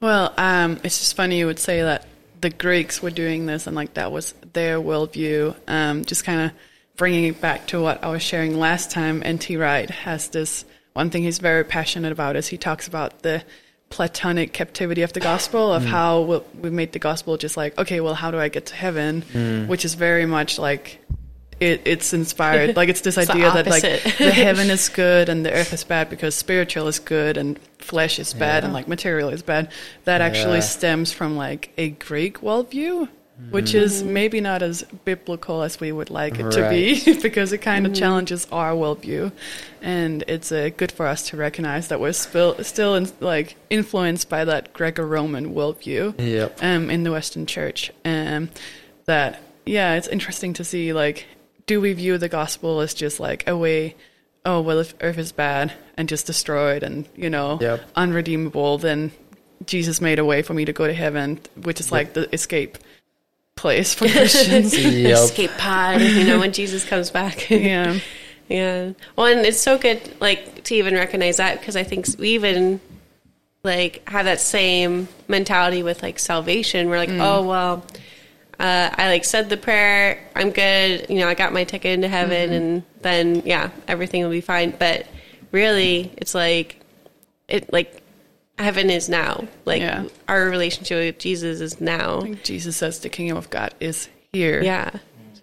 Well, um, it's just funny you would say that the Greeks were doing this and like that was their worldview. Um, just kind of bringing it back to what I was sharing last time. N.T. Wright has this one thing he's very passionate about is he talks about the platonic captivity of the gospel of how we, we made the gospel just like okay well how do i get to heaven which is very much like it, it's inspired like it's this It's idea that like the heaven is good and the earth is bad because spiritual is good and flesh is bad and like material is bad. That actually stems from like a greek worldview which is maybe not as biblical as we would like it to be because it kind of challenges our worldview. And it's uh, good for us to recognize that we're still still in, like influenced by that greco-roman worldview Yep. um, in the Western Church. Um, that yeah, it's interesting to see like, do we view the gospel as just like a way? Oh well, if Earth is bad and just destroyed and you know Yep. unredeemable, then Jesus made a way for me to go to heaven, which is like the escape place for Christians. Yep. Escape pod, you know, when Jesus comes back. yeah, Yeah. Well, and it's so good, like, to even recognize that because I think we even, like, have that same mentality with, like, salvation. We're like, mm. oh, well, uh, I, like, said the prayer. I'm good. You know, I got my ticket into heaven. Mm-hmm. And then, yeah, everything will be fine. But really, it's like, it, like, heaven is now. Like, Yeah. our relationship with Jesus is now. Jesus says the kingdom of God is here, Yeah.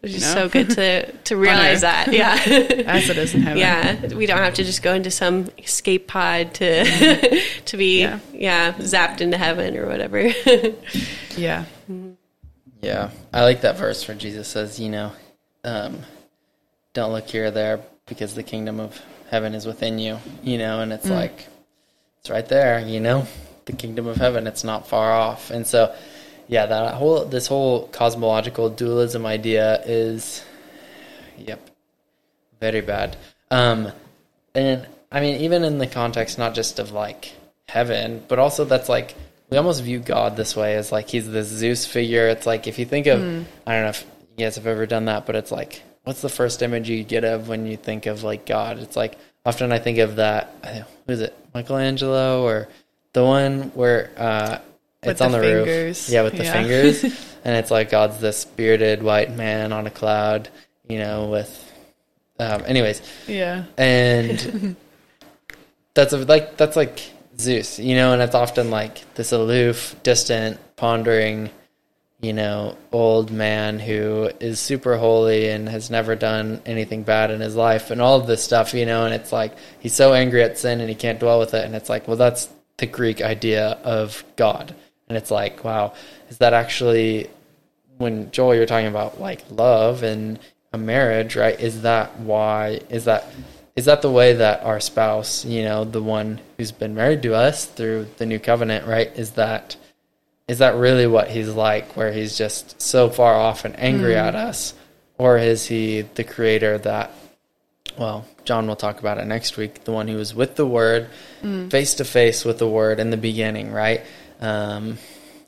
Which is You know? so good to, to realize that. Yeah. as it is in heaven. Yeah, we don't have to just go into some escape pod to mm-hmm. to be Yeah. yeah. zapped into heaven or whatever. yeah, mm-hmm. Yeah, I like that verse where Jesus says, you know, um, don't look here or there because the kingdom of heaven is within you, you know, and it's like, it's right there, you know, the kingdom of heaven, it's not far off. And so, yeah, that whole, this whole cosmological dualism idea is, yep, very bad. Um, and I mean, even in the context, not just of like heaven, but also that's like we almost view God this way as like he's this Zeus figure. It's like if you think of, I don't know if you guys have ever done that, but it's like, what's the first image you get of when you think of like God? It's like often I think of that. Who is it? Michelangelo or the one where uh, it's on the the, roof? Yeah, with the Yeah. fingers, and it's like God's this bearded white man on a cloud, you know, with. Um, anyways, yeah, and that's a, like that's like Zeus, you know, and it's often like this aloof, distant, pondering, you know, old man who is super holy and has never done anything bad in his life and all of this stuff, you know, and it's like he's so angry at sin and he can't dwell with it and it's like, well that's the Greek idea of God. And it's like, wow, is that actually when Joel you're talking about like love and a marriage, right? Is that why is that is that the way that our spouse, you know, the one who's been married to us through the new covenant, right? Is that is that really what he's like where he's just so far off and angry at us or is he the creator that well, John will talk about it next week, the one who was with the word, face to face with the word in the beginning, right? Um,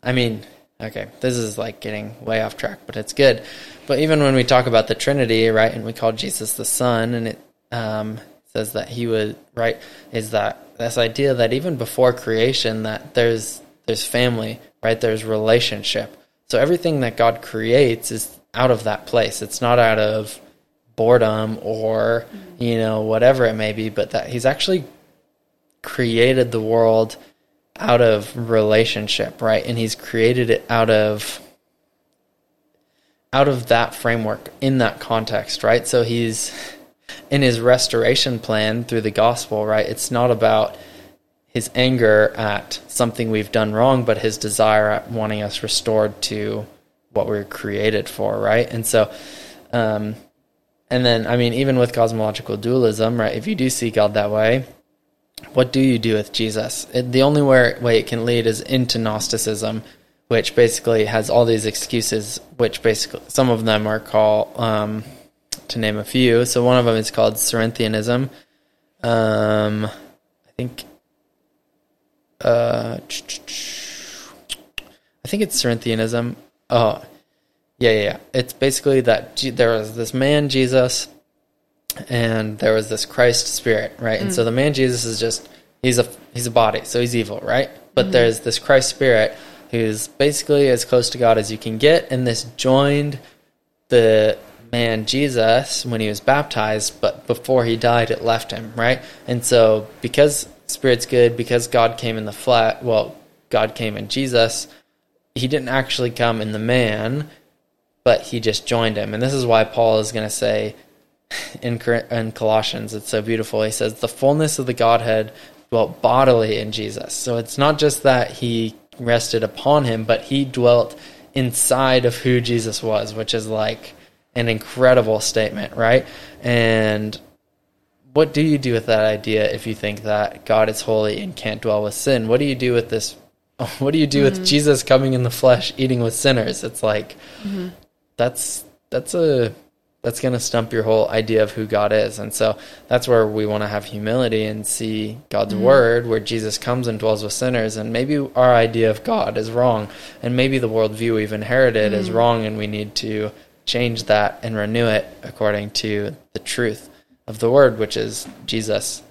I mean, okay, this is like getting way off track, but it's good. But even when we talk about the Trinity, right, and we call Jesus the Son, and it um, says that he would, right, is that this idea that even before creation, that there's there's family, right? There's relationship. So everything that God creates is out of that place. It's not out of boredom or you know whatever it may be but that he's actually created the world out of relationship right and he's created it out of out of that framework in that context right so he's in his restoration plan through the gospel right it's not about his anger at something we've done wrong but his desire at wanting us restored to what we we're created for right and so um and then, I mean, even with cosmological dualism, right? If you do see God that way, what do you do with Jesus? It, the only way, way it can lead is into Gnosticism, which basically has all these excuses, which basically some of them are called, um, to name a few. So one of them is called Cerinthianism. Um, I think, uh, I think it's Cerinthianism. Oh, yeah, yeah, yeah. It's basically that G- there was this man Jesus, and there was this Christ Spirit, right? And so the man Jesus is just he's a he's a body, so he's evil, right? But there's this Christ Spirit who's basically as close to God as you can get, and this joined the man Jesus when he was baptized, but before he died, it left him, right? And so, because Spirit's good, because God came in the flesh, well, God came in Jesus, he didn't actually come in the man, but he just joined him. And this is why Paul is going to say in, in Colossians, it's so beautiful. He says, The fullness of the Godhead dwelt bodily in Jesus. So it's not just that he rested upon him, but he dwelt inside of who Jesus was, which is like an incredible statement, right? And what do you do with that idea if you think that God is holy and can't dwell with sin? What do you do with this? What do you do mm-hmm. with Jesus coming in the flesh, eating with sinners? It's like mm-hmm. that's that's a that's going to stump your whole idea of who God is. And so that's where we want to have humility and see God's mm-hmm. word, where Jesus comes and dwells with sinners. And maybe our idea of God is wrong. And maybe the worldview we've inherited mm-hmm. is wrong, and we need to change that and renew it according to the truth of the word, which is Jesus,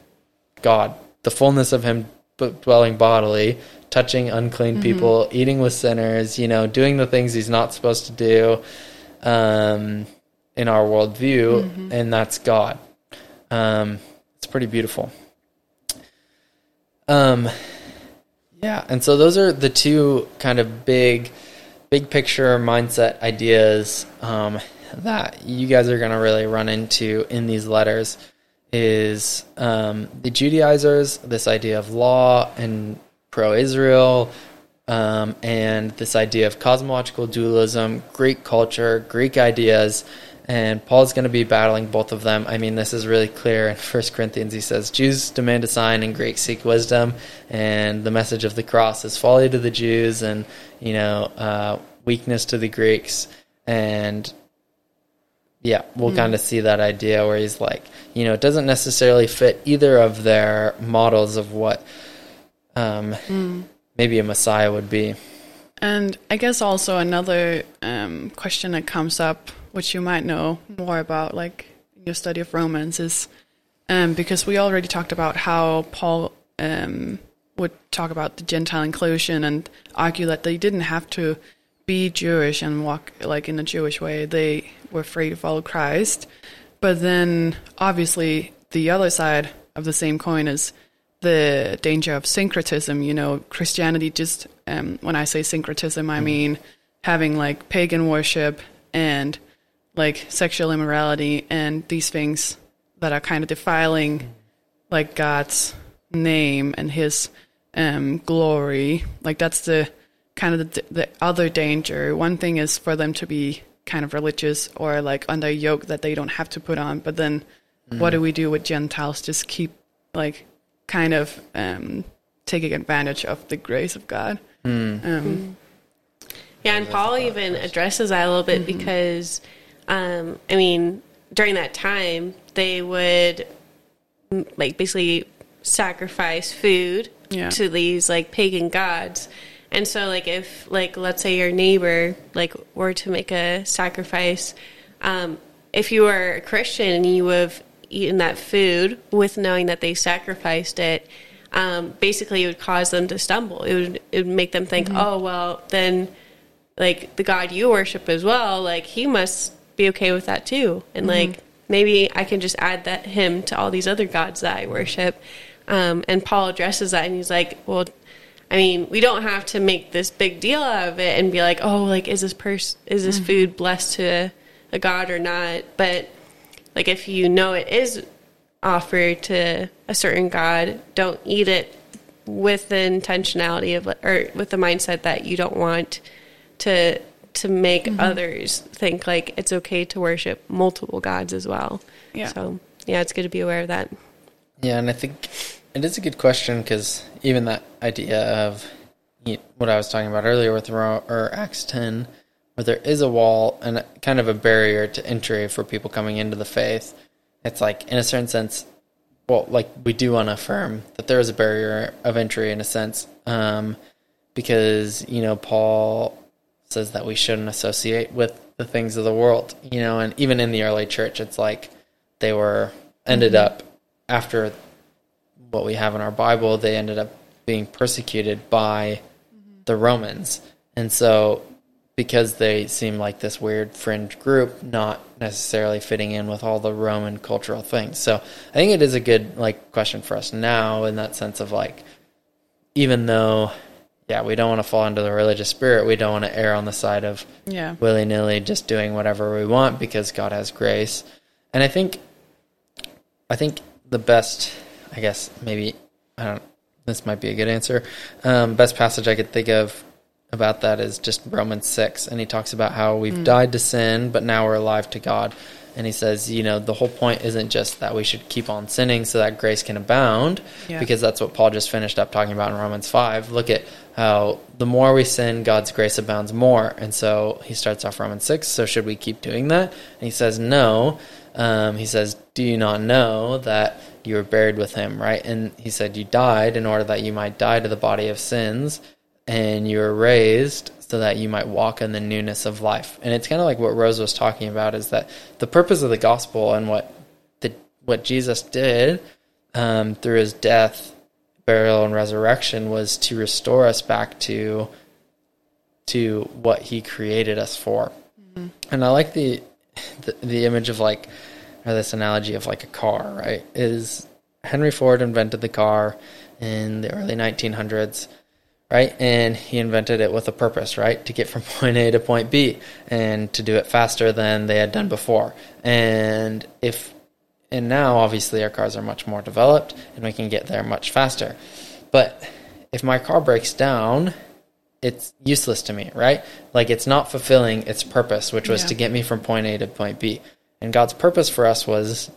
God, the fullness of Him dwelling bodily, touching unclean mm-hmm. people, eating with sinners, you know, doing the things He's not supposed to do. Um, in our worldview, mm-hmm. and that's God. Um, it's pretty beautiful. Um, yeah, and so those are the two kind of big, big picture mindset ideas um, that you guys are going to really run into in these letters. Is um, the Judaizers this idea of law and pro-Israel, um, and this idea of cosmological dualism, Greek culture, Greek ideas, and Paul's going to be battling both of them. I mean, this is really clear in 1 Corinthians. He says, Jews demand a sign and Greeks seek wisdom, and the message of the cross is folly to the Jews and, you know, uh, weakness to the Greeks. And yeah, we'll mm. kind of see that idea where he's like, you know, it doesn't necessarily fit either of their models of what um, mm. maybe a Messiah would be. And I guess also another um, question that comes up which you might know more about, like in your study of Romans, is um, because we already talked about how Paul um, would talk about the Gentile inclusion and argue that they didn't have to be Jewish and walk like in a Jewish way. They were free to follow Christ. But then, obviously, the other side of the same coin is the danger of syncretism. You know, Christianity just, um, when I say syncretism, I mean having like pagan worship and like sexual immorality and these things that are kind of defiling like God's name and his um, glory. Like that's the kind of the, the other danger. One thing is for them to be kind of religious or like under a yoke that they don't have to put on. But then mm. what do we do with Gentiles? Just keep like kind of um, taking advantage of the grace of God. Mm. Um, mm. yeah, and Paul even addresses that a little bit mm-hmm. because um, I mean, during that time, they would like basically sacrifice food yeah. to these like pagan gods. And so like if like let's say your neighbor like were to make a sacrifice, um, if you were a Christian and you have eaten that food with knowing that they sacrificed it, um, basically it would cause them to stumble. It would it would make them think, mm-hmm. oh well, then like the God you worship as well, like he must be okay with that too. And mm-hmm. like maybe I can just add that him to all these other gods that I worship. Um, and Paul addresses that and he's like, well, I mean, we don't have to make this big deal out of it and be like, oh, like is this person is this mm-hmm. food blessed to a, a god or not? But like if you know it is offered to a certain god, don't eat it with the intentionality of or with the mindset that you don't want to to make mm-hmm. others think like it's okay to worship multiple gods as well. Yeah. So yeah, it's good to be aware of that. Yeah, and I think it is a good question because even that idea of what I was talking about earlier with or Acts ten, where there is a wall and kind of a barrier to entry for people coming into the faith. It's like in a certain sense, well, like we do want to affirm that there is a barrier of entry in a sense, um, because you know Paul says that we shouldn't associate with the things of the world, you know, and even in the early church, it's like they were ended mm-hmm. up after what we have in our Bible, they ended up being persecuted by the Romans. And so because they seem like this weird fringe group, not necessarily fitting in with all the Roman cultural things. So I think it is a good like question for us now in that sense of like even though yeah, we don't want to fall into the religious spirit, we don't want to err on the side of Yeah. willy nilly just doing whatever we want because God has grace. And I think I think the best I guess maybe I don't this might be a good answer. Um, best passage I could think of about that is just Romans six and he talks about how we've died to sin, but now we're alive to God. And he says, you know, the whole point isn't just that we should keep on sinning so that grace can abound, Yeah. because that's what Paul just finished up talking about in Romans 5. Look at how the more we sin, God's grace abounds more. And so he starts off Romans 6. So should we keep doing that? And he says, no. Um, he says, do you not know that you were buried with him, right? And he said, you died in order that you might die to the body of sins, and you were raised so that you might walk in the newness of life. And it's kind of like what Rose was talking about is that the purpose of the gospel and what the what Jesus did um, through his death, burial, and resurrection was to restore us back to to what he created us for. And I like the, the the image of like or this analogy of like a car, right? Is Henry Ford invented the car in the early 1900s, right? And he invented it with a purpose, right? To get from point A to point B and to do it faster than they had done before. And if and now obviously our cars are much more developed and we can get there much faster. But if my car breaks down, it's useless to me, right? Like it's not fulfilling its purpose, which was Yeah. to get me from point A to point B. And God's purpose for us was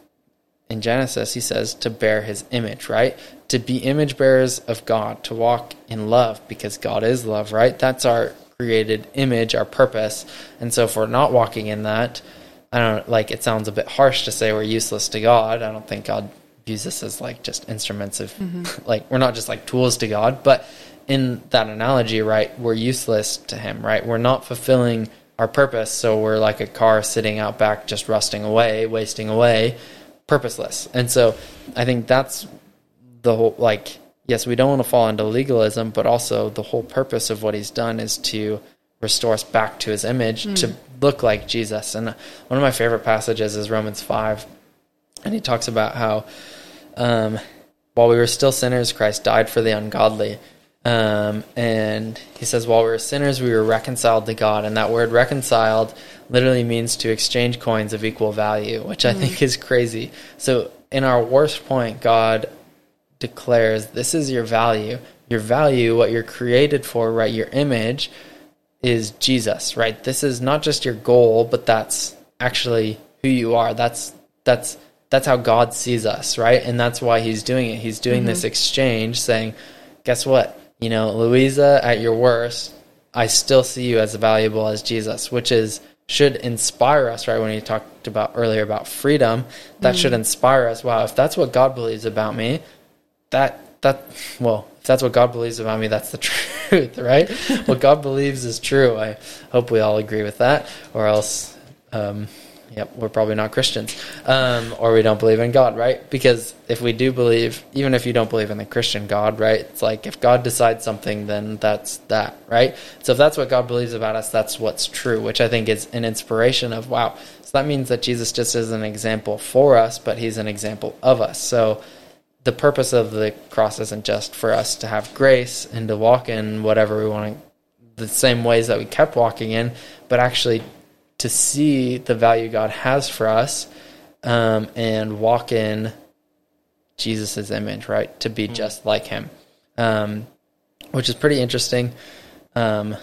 in Genesis, he says, to bear his image, right? To be image bearers of God, to walk in love because God is love, right? That's our created image, our purpose. And so if we're not walking in that, I don't like it sounds a bit harsh to say we're useless to God. I don't think God views us as like just instruments of mm-hmm. like we're not just like tools to God, but in that analogy, right, we're useless to him, right? We're not fulfilling our purpose, so we're like a car sitting out back just rusting away, wasting away, purposeless. And so I think that's the whole like yes, we don't want to fall into legalism, but also the whole purpose of what he's done is to restore us back to his image to look like Jesus. And one of my favorite passages is Romans 5. And he talks about how um, while we were still sinners, Christ died for the ungodly. Um, and he says, while we were sinners, we were reconciled to God. And that word reconciled literally means to exchange coins of equal value, which I think mm. is crazy. So, in our worst point, God declares, This is your value. Your value, what you're created for, right? Your image is Jesus, right? This is not just your goal, but that's actually who you are. That's that's that's how God sees us, right? And that's why he's doing it. He's doing this mm-hmm. exchange saying, guess what? You know, Louisa, at your worst, I still see you as valuable as Jesus, which is should inspire us, right? When you talked about earlier about freedom, that should inspire us. Wow, if that's what God believes about me, that that well, if that's what God believes about me, that's the truth, right? what God believes is true. I hope we all agree with that, or else, um, yep, we're probably not Christians, um, or we don't believe in God, right? Because if we do believe, even if you don't believe in the Christian God, right? It's like if God decides something, then that's that, right? So if that's what God believes about us, that's what's true, which I think is an inspiration of wow. So that means that Jesus just is an example for us, but He's an example of us. So the purpose of the cross isn't just for us to have grace and to walk in whatever we want the same ways that we kept walking in, but actually to see the value God has for us um, and walk in Jesus' image, right? To be just like Him, um, which is pretty interesting. Um,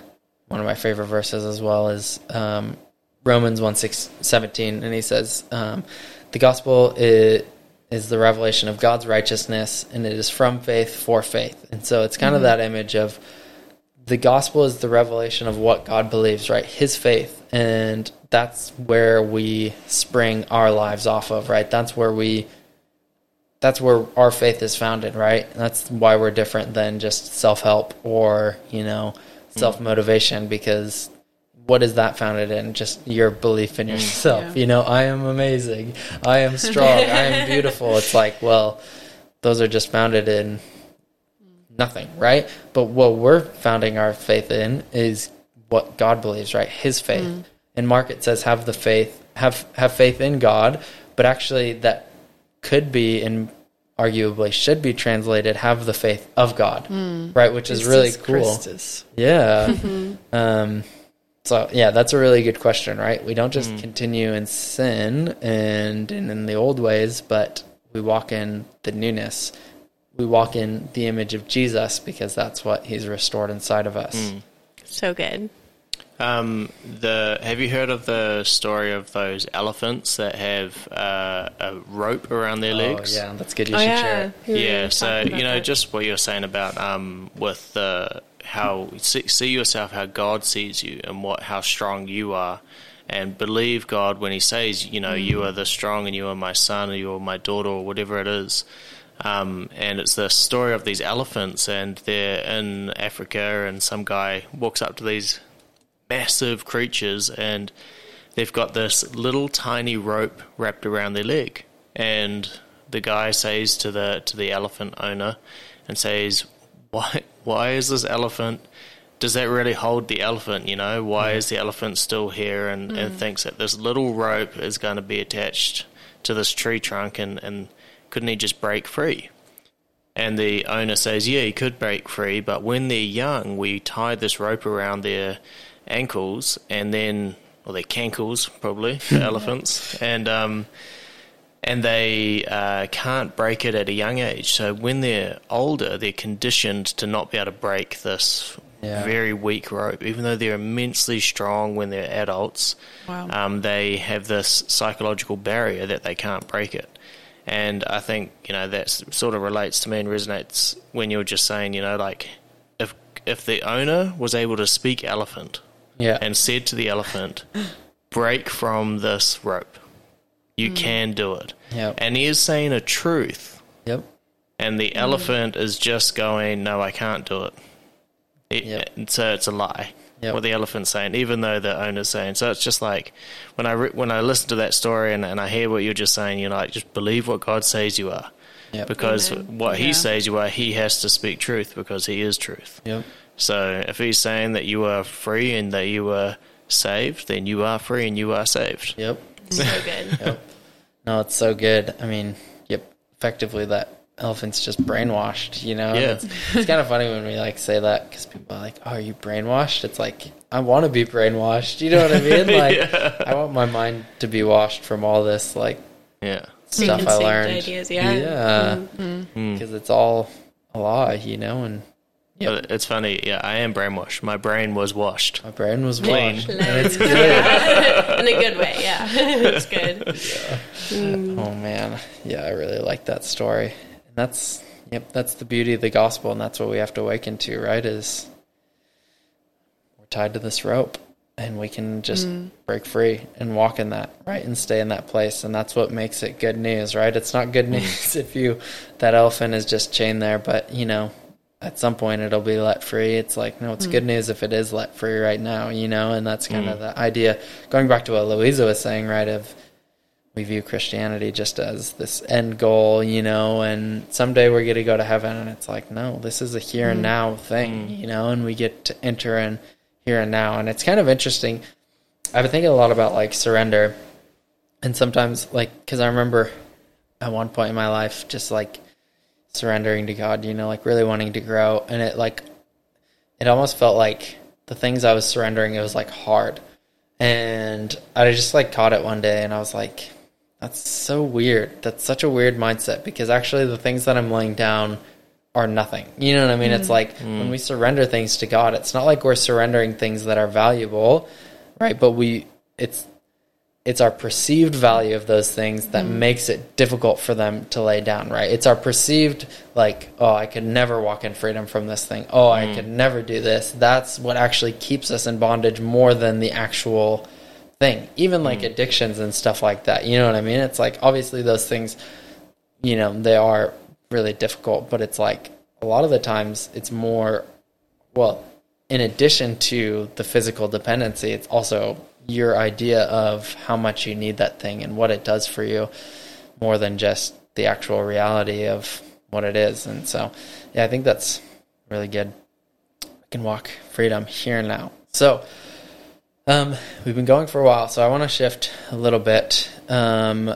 one of my favorite verses as well is um, Romans 1 6, 17, and he says, um, The gospel is, is the revelation of God's righteousness, and it is from faith for faith. And so it's kind of that image of the gospel is the revelation of what God believes, right? His faith. And that's where we spring our lives off of, right? That's where we that's where our faith is founded, right? And That's why we're different than just self-help or, you know, mm. self-motivation because what is that founded in? Just your belief in mm. yourself. Yeah. You know, I am amazing. I am strong. I am beautiful. It's like, well, those are just founded in nothing, right? But what we're founding our faith in is what God believes, right? His faith. Mm. In Mark it says have the faith, have have faith in God, but actually that could be and arguably should be translated have the faith of God, right? Which is really cool. Christus. Yeah. Um, so yeah, that's a really good question, right? We don't just continue in sin and, and in the old ways, but we walk in the newness. We walk in the image of Jesus because that's what He's restored inside of us. So good. Um, the have you heard of the story of those elephants that have uh, a rope around their Oh legs? yeah, that's good. You oh should yeah. share it. We yeah so you know that. just what you're saying about um with the how see, see yourself how god sees you and what how strong you are and believe god when he says you know you are the strong and you are my son or you are my daughter or whatever it is um, and it's the story of these elephants and they're in africa and some guy walks up to these massive creatures and they've got this little tiny rope wrapped around their leg. And the guy says to the to the elephant owner and says why why is this elephant does that really hold the elephant you know? Why is the elephant still here and, and thinks that this little rope is going to be attached to this tree trunk and, and couldn't he just break free and the owner says, yeah, he could break free, but when they're young, we tie this rope around their ankles and then, or their cankles, probably, for elephants, and um, and they uh, can't break it at a young age. So when they're older, they're conditioned to not be able to break this Yeah. very weak rope, even though they're immensely strong when they're adults. Wow. Um, they have this psychological barrier that they can't break it. And I think you know that sort of relates to me and resonates when you're just saying, you know, like if if the owner was able to speak elephant Yeah. and said to the elephant, "Break from this rope, you hmm. can do it," Yep. and he is saying a truth, Yep. and the hmm. elephant is just going, "No, I can't do it." It- Yep. and so it's a lie. Yep. What the elephant's saying, even though the owner's saying. So it's just like when I re- when I listen to that story and, and I hear what you're just saying, you know, like just believe what God says you are, Yep. because Amen. what He says you are, He has to speak truth because He is truth. Yep. So if He's saying that you are free and that you are saved, then you are free and you are saved. Yep. so good. Yep. No, it's so good. I mean, yep. Effectively, that elephant's just brainwashed. You know. Yeah. It's, it's kind of funny when we like say that because people are like, "Oh, are you brainwashed?" It's like I want to be brainwashed. You know what I mean? Like I want my mind to be washed from all this like Yeah. stuff I Preconceived learned. ideas, yeah. Yeah. Mm-hmm. Because it's all a lie, you know, and Yep. But it's funny. Yeah, I am brainwashed. My brain was washed. my brain was Clean. washed. Clean. And it's good. In a good way, yeah. it's good. Oh man, yeah, I really like that story. That's yep, that's the beauty of the gospel, and that's what we have to awaken to, right? Is we're tied to this rope, and we can just mm. break free and walk in that, right, and stay in that place, and that's what makes it good news, right? It's not good mm. news if you that elephant is just chained there, but you know. At some point, it'll be let free. It's like, no, it's mm. good news if it is let free right now, you know, and that's kind of the idea. Going back to what Louisa was saying, right? Of we view Christianity just as this end goal, you know, and someday we're going to go to heaven. And it's like, no, this is a here and mm-hmm. now thing, mm-hmm. you know, and we get to enter in here and now. And it's kind of interesting. I've been thinking a lot about like surrender. And sometimes, like, because I remember at one point in my life, just like surrendering to God, you know, like really wanting to grow. And it like, it almost felt like the things I was surrendering, it was like hard. And I just like caught it one day and I was like, that's so weird. That's such a weird mindset because actually the things that I'm laying down are nothing. You know what I mean? It's mm. like mm. when we surrender things to God, it's not like we're surrendering things that are valuable, right? But we it's it's our perceived value of those things that mm. makes it difficult for them to lay down, right? It's our perceived like, oh, I could never walk in freedom from this thing. Oh, I could never do this. That's what actually keeps us in bondage more than the actual thing. Even like hmm. addictions and stuff like that. You know what I mean? It's like obviously those things, you know, they are really difficult, but it's like a lot of the times it's more well, in addition to the physical dependency, it's also your idea of how much you need that thing and what it does for you more than just the actual reality of what it is. And so, yeah, I think that's really good. We can walk freedom here and now. So, um, we've been going for a while, so I want to shift a little bit um,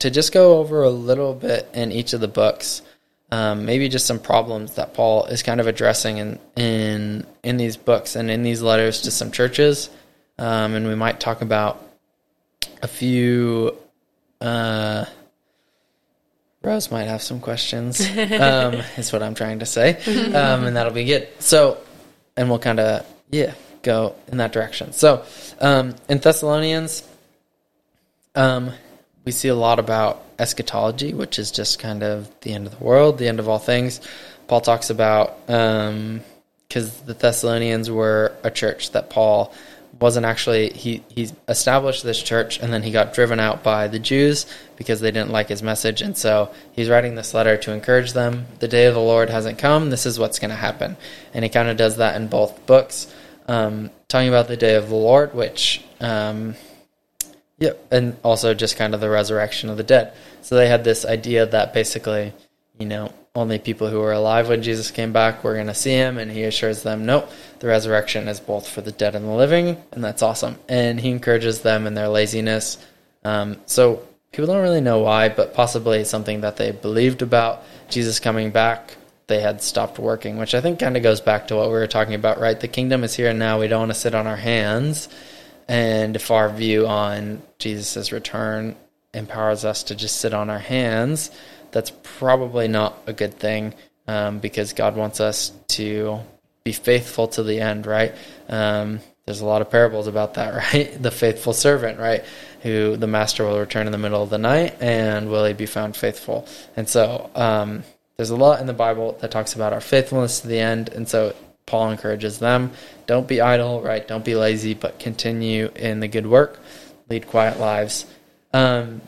to just go over a little bit in each of the books. Um, maybe just some problems that Paul is kind of addressing in in in these books and in these letters to some churches, um, and we might talk about a few. Uh, Rose might have some questions. Um, is what I'm trying to say, um, and that'll be good. So, and we'll kind of yeah go in that direction. So, um, in Thessalonians, um, we see a lot about eschatology, which is just kind of the end of the world, the end of all things. Paul talks about because um, the Thessalonians were a church that Paul wasn't actually he he established this church and then he got driven out by the Jews because they didn't like his message. And so he's writing this letter to encourage them. The day of the Lord hasn't come. This is what's going to happen. And he kind of does that in both books um, talking about the day of the Lord which um, and also just kind of the resurrection of the dead so they had this idea that basically you know only people who were alive when Jesus came back were going to see him, and he assures them, nope, the resurrection is both for the dead and the living, and that's awesome. And he encourages them in their laziness. Um, so people don't really know why, but possibly something that they believed about Jesus coming back. They had stopped working, which I think kind of goes back to what we were talking about, right? The kingdom is here and now. We don't want to sit on our hands. And if our view on Jesus' return empowers us to just sit on our hands, that's probably not a good thing um, because God wants us to be faithful to the end, right? Um, there's a lot of parables about that, right? The faithful servant, right? Who the master will return in the middle of the night and will he be found faithful? And so um, there's a lot in the Bible that talks about our faithfulness to the end. And so Paul encourages them don't be idle, right? Don't be lazy, but continue in the good work, lead quiet lives. Um,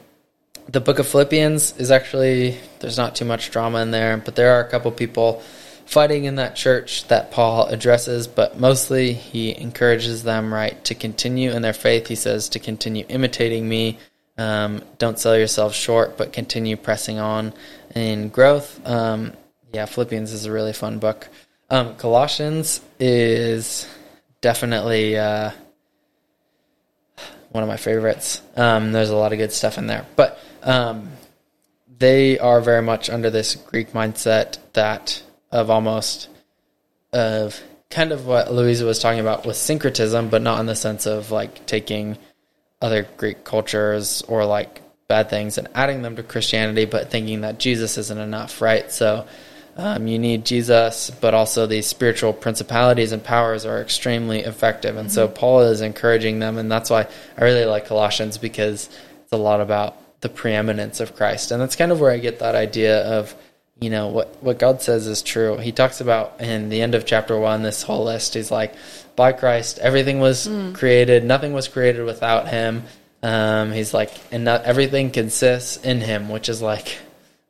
the book of Philippians is actually there's not too much drama in there, but there are a couple people fighting in that church that Paul addresses, but mostly he encourages them right to continue in their faith. He says to continue imitating me. Um, don't sell yourself short, but continue pressing on in growth. Um, yeah, Philippians is a really fun book. Um, Colossians is definitely uh, one of my favorites. Um, there's a lot of good stuff in there, but um, they are very much under this Greek mindset that of almost of kind of what Louisa was talking about with syncretism, but not in the sense of like taking other Greek cultures or like bad things and adding them to Christianity, but thinking that Jesus isn't enough, right? So um, you need Jesus, but also these spiritual principalities and powers are extremely effective. And mm-hmm. so Paul is encouraging them, and that's why I really like Colossians because it's a lot about the preeminence of Christ. And that's kind of where I get that idea of, you know, what, what God says is true. He talks about in the end of chapter one, this whole list. He's like, by Christ, everything was mm. created, nothing was created without him. Um, he's like, and not everything consists in him, which is like,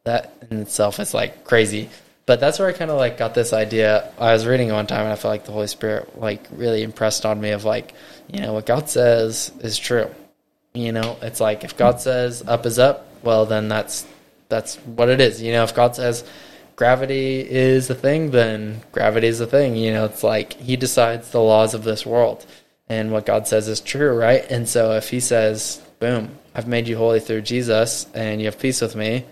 that in itself is like crazy. But that's where I kind of like got this idea. I was reading one time and I felt like the Holy Spirit like really impressed on me of like, you know, what God says is true you know, it's like if God says up is up, well then that's that's what it is. You know, if God says gravity is a thing, then gravity is a thing. You know, it's like he decides the laws of this world. And what God says is true, right? And so if he says, boom, I've made you holy through Jesus and you have peace with me,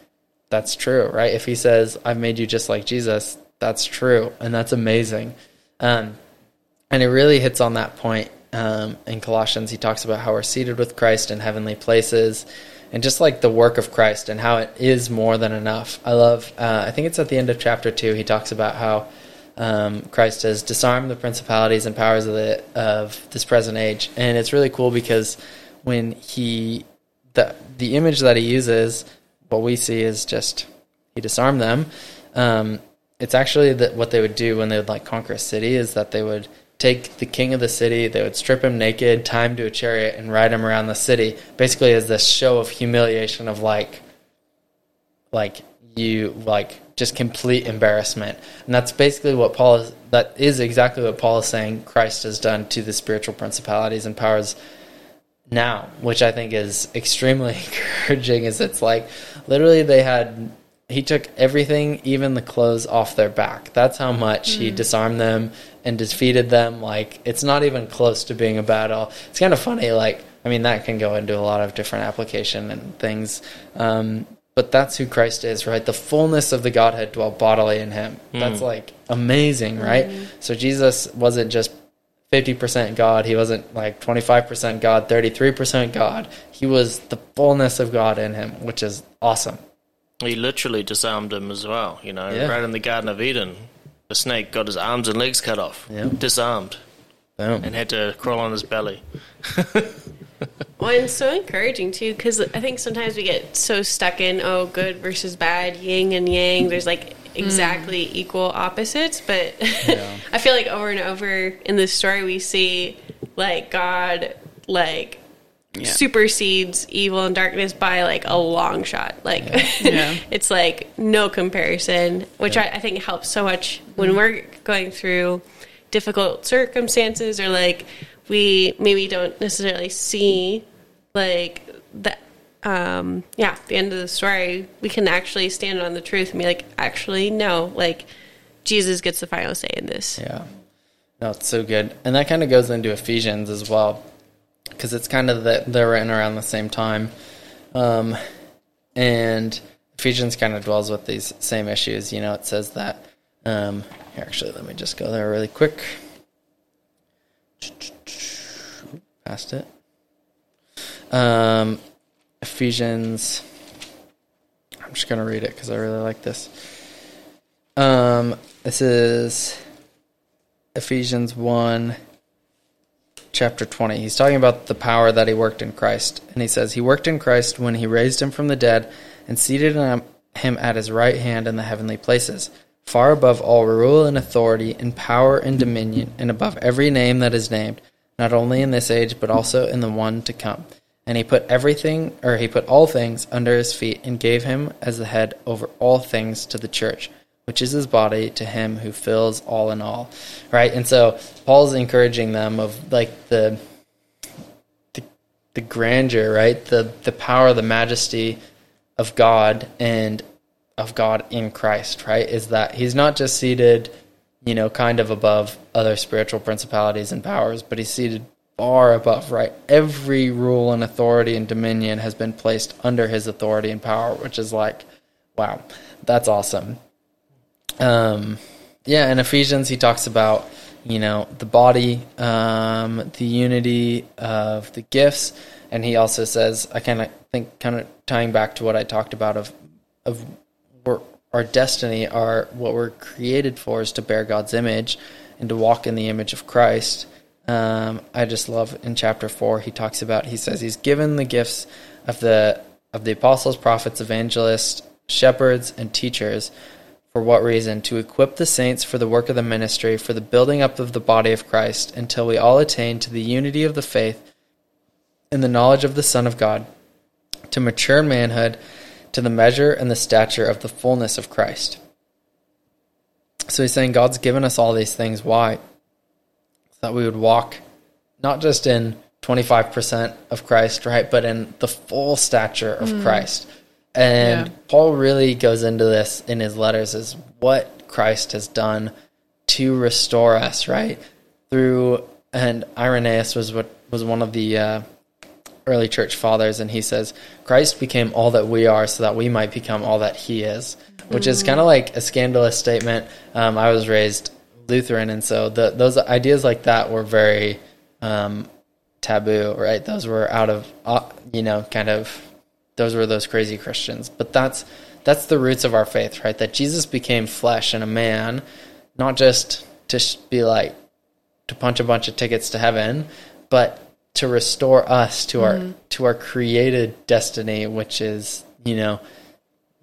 that's true, right? If he says, I've made you just like Jesus, that's true. And that's amazing. Um, and it really hits on that point um, in Colossians, he talks about how we're seated with Christ in heavenly places, and just like the work of Christ and how it is more than enough. I love. Uh, I think it's at the end of chapter two. He talks about how um, Christ has disarmed the principalities and powers of the of this present age, and it's really cool because when he the the image that he uses, what we see is just he disarmed them. Um, it's actually that what they would do when they would like conquer a city is that they would take the king of the city, they would strip him naked, tie him to a chariot, and ride him around the city, basically as this show of humiliation of like, like you like just complete embarrassment, and that's basically what Paul is. That is exactly what Paul is saying. Christ has done to the spiritual principalities and powers now, which I think is extremely encouraging. Is it's like literally they had he took everything, even the clothes off their back. That's how much he disarmed them and defeated them. Like it's not even close to being a battle. It's kind of funny. Like I mean, that can go into a lot of different application and things. Um, but that's who Christ is, right? The fullness of the Godhead dwelt bodily in him. That's mm. like amazing, right? Mm. So Jesus wasn't just 50% God. He wasn't like 25% God, 33% God. He was the fullness of God in him, which is awesome. He literally disarmed him as well. You know, Yeah. right in the Garden of Eden, the snake got his arms and legs cut off, Yeah. disarmed, Boom. and had to crawl on his belly. Well, and it's so encouraging too, because I think sometimes we get so stuck in oh, good versus bad, yin and yang. There's like exactly mm. equal opposites, but I feel like over and over in this story we see like God like supersedes evil and darkness by like a long shot. Like Yeah. it's like no comparison, which I, I think helps so much when mm. we're going through difficult circumstances or like we maybe don't necessarily see like the um yeah the end of the story we can actually stand on the truth and be like actually no like jesus gets the final say in this Yeah. No, it's so good. And that kind of goes into Ephesians as well, because it's kind of that they're written around the same time. Um, and Ephesians kind of dwells with these same issues. You know, it says that. Um, actually, let me just go there really quick. Past it. Um, Ephesians. I'm just going to read it because I really like this. Um, this is Ephesians 1, chapter 20. He's talking about the power that he worked in Christ. And he says, He worked in Christ when he raised him from the dead and seated him him at his right hand in the heavenly places, far above all rule and authority and power and dominion, and above every name that is named, not only in this age, but also in the one to come. And he put everything, or he put all things under his feet, and gave him as the head over all things to the church, which is his body, to him who fills all in all. Right? And so Paul's encouraging them of like the the, the grandeur, right? The the power, the majesty of God and of God in Christ, right? Is that he's not just seated, you know, kind of above other spiritual principalities and powers, but he's seated far above, right? Every rule and authority and dominion has been placed under his authority and power, which is like, wow, that's awesome. Um, yeah, in Ephesians, he talks about, you know, the body, um, the unity of the gifts, and he also says, I kind of think, kind of tying back to what I talked about of, of our destiny, our what we're created for is to bear God's image and to walk in the image of Christ. Um, I just love in chapter four he talks about he says he's given the gifts of the of the apostles, prophets, evangelists, shepherds, and teachers. For what reason? To equip the saints for the work of the ministry, for the building up of the body of Christ, until we all attain to the unity of the faith and the knowledge of the Son of God, to mature manhood, to the measure and the stature of the fullness of Christ. So he's saying God's given us all these things. Why? So that we would walk not just in 25% of Christ, right, but in the full stature of Christ. And Yeah. Paul really goes into this in his letters is what Christ has done to restore us, right? Through and Irenaeus was what was one of the uh, early church fathers, and he says Christ became all that we are, so that we might become all that He is, which is kind of like a scandalous statement. Um, I was raised Lutheran, and so the, those ideas like that were very um, taboo, right? Those were out of uh, you know, kind of those were those crazy Christians. But that's that's the roots of our faith, right? That Jesus became flesh and a man, not just to be like to punch a bunch of tickets to heaven, but to restore us to our to our created destiny, which is you know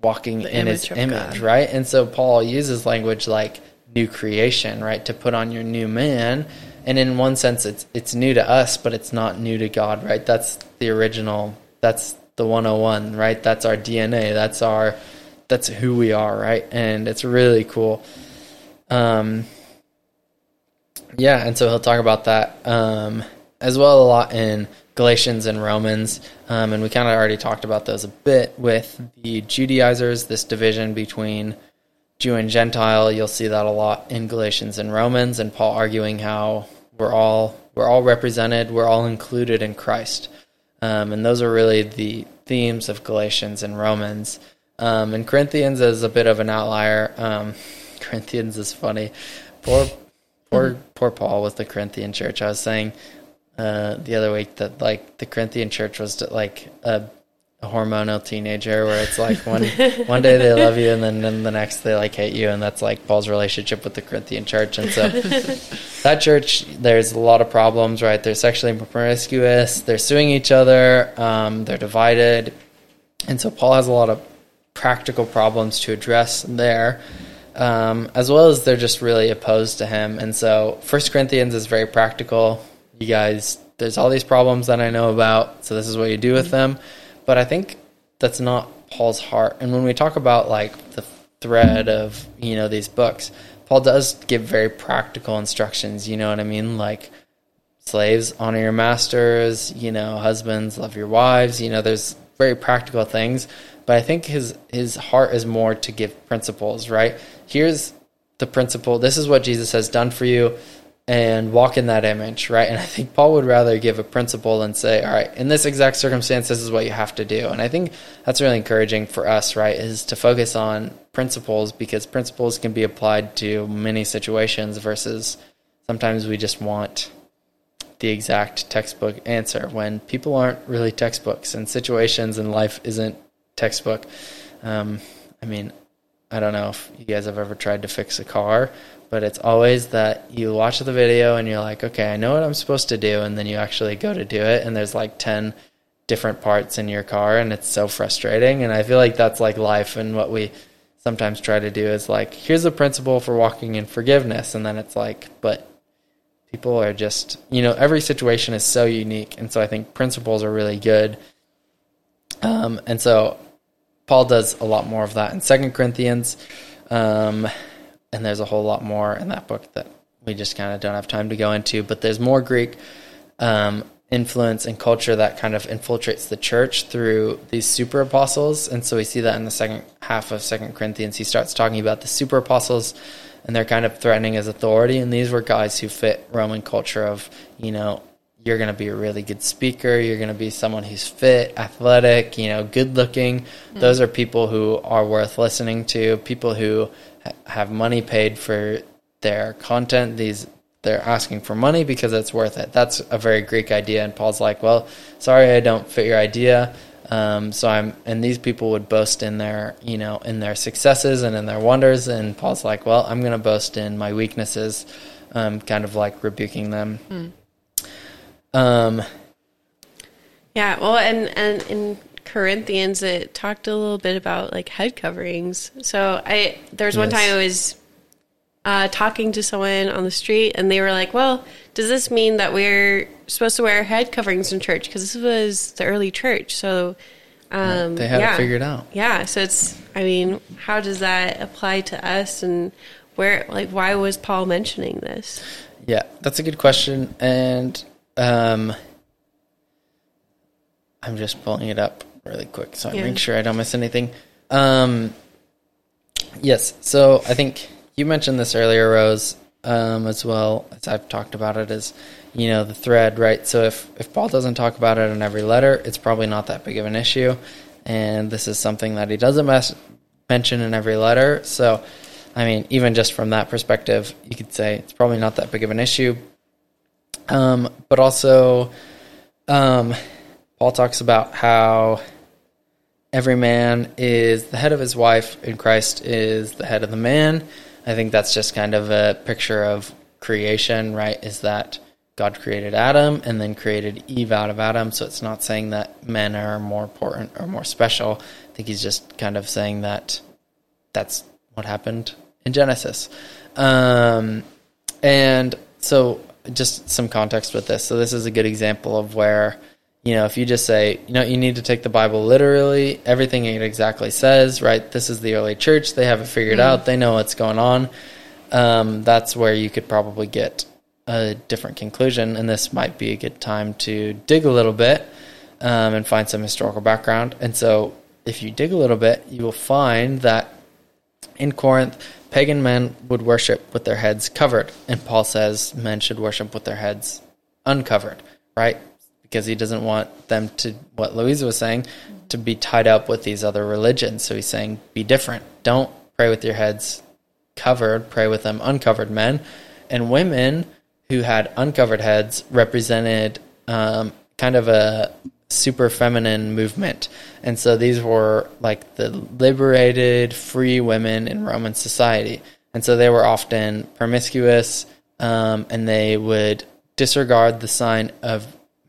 walking The in His image, God. right? And so Paul uses language like new creation, right, to put on your new man. And in one sense, it's it's new to us, but it's not new to God, right? That's the original. That's the 101, right? That's our DNA. That's our that's who we are, right? And it's really cool. Um, yeah, and so he'll talk about that um, as well a lot in Galatians and Romans, um, and we kind of already talked about those a bit with the Judaizers, this division between Jew and Gentile. You'll see that a lot in Galatians and Romans, and Paul arguing how we're all we're all represented, we're all included in Christ, um, and those are really the themes of Galatians and Romans. Um, and Corinthians is a bit of an outlier. Um, Corinthians is funny. Poor, poor, poor Paul with the Corinthian church. I was saying uh, the other week that like the Corinthian church was like a, a hormonal teenager where it's like one one day they love you and then, then the next they like hate you and that's like Paul's relationship with the Corinthian church. And so that church there's a lot of problems right? They're sexually promiscuous. They're suing each other. Um, they're divided. And so Paul has a lot of practical problems to address there um, as well as they're just really opposed to him. And so First Corinthians is very practical you guys, there's all these problems that I know about, so this is what you do with them. But I think that's not Paul's heart. And when we talk about like the thread of, you know, these books, Paul does give very practical instructions, you know what I mean? Like slaves, honor your masters, you know, husbands, love your wives, you know, there's very practical things. But I think his his heart is more to give principles, right? Here's the principle. This is what Jesus has done for you and walk in that image, right? And I think Paul would rather give a principle and say, all right, in this exact circumstance, this is what you have to do. And I think that's really encouraging for us, right? Is to focus on principles because principles can be applied to many situations versus sometimes we just want the exact textbook answer when people aren't really textbooks and situations in life isn't textbook. Um, I mean, I don't know if you guys have ever tried to fix a car, but it's always that you watch the video and you're like, okay, I know what I'm supposed to do, and then you actually go to do it, and there's like ten different parts in your car, and it's so frustrating. And I feel like that's like life, and what we sometimes try to do is like, here's the principle for walking in forgiveness, and then it's like, but people are just, you know, every situation is so unique, and so I think principles are really good. Um, and so Paul does a lot more of that in Second Corinthians. Um, and there's a whole lot more in that book that we just kind of don't have time to go into. But there's more Greek um, influence and culture that kind of infiltrates the church through these super apostles, and so we see that in the second half of Second Corinthians. He starts talking about the super apostles, and they're kind of threatening his authority. And these were guys who fit Roman culture of you know you're going to be a really good speaker. You're going to be someone who's fit, athletic, you know, good looking. Mm-hmm. Those are people who are worth listening to. People who have money paid for their content. These they're asking for money because it's worth it. That's a very Greek idea. And Paul's like, well, sorry, I don't fit your idea. Um, so I'm, and these people would boast in their, you know, in their successes and in their wonders. And Paul's like, well, I'm going to boast in my weaknesses, um, kind of like rebuking them. Mm. Um, yeah. Well, and and in Corinthians, it talked a little bit about like head coverings. So I there was one yes. time I was uh, talking to someone on the street, and they were like, "Well, does this mean that we're supposed to wear head coverings in church? Because this was the early church, so." Um, they had yeah. it figured out. Yeah, so it's. I mean, how does that apply to us, and where, like, why was Paul mentioning this? Yeah, that's a good question, and um, I'm just pulling it up really quick so yeah. I make sure I don't miss anything. Um, yes, so I think you mentioned this earlier, Rose, um, as well as I've talked about it as you know the thread, right? So if if Paul doesn't talk about it in every letter, it's probably not that big of an issue, and this is something that he doesn't mes- mention in every letter. So, I mean, even just from that perspective, you could say it's probably not that big of an issue. Um, but also, um, Paul talks about how every man is the head of his wife and Christ is the head of the man. I think that's just kind of a picture of creation, right? Is that God created Adam and then created Eve out of Adam. So it's not saying that men are more important or more special. I think he's just kind of saying that that's what happened in Genesis. Um, and so just some context with this. So this is a good example of where you know, if you just say, you know, you need to take the Bible literally, everything it exactly says, right? This is the early church. They have it figured mm. out. They know what's going on. Um, that's where you could probably get a different conclusion, and this might be a good time to dig a little bit um, and find some historical background. And so, if you dig a little bit, you will find that in Corinth, pagan men would worship with their heads covered, and Paul says men should worship with their heads uncovered, right? Because he doesn't want them to, what Louisa was saying, to be tied up with these other religions. So he's saying, be different. Don't pray with your heads covered, pray with them uncovered men. And women who had uncovered heads represented um, kind of a super feminine movement. And so these were like the liberated, free women in Roman society. And so they were often promiscuous um, and they would disregard the sign of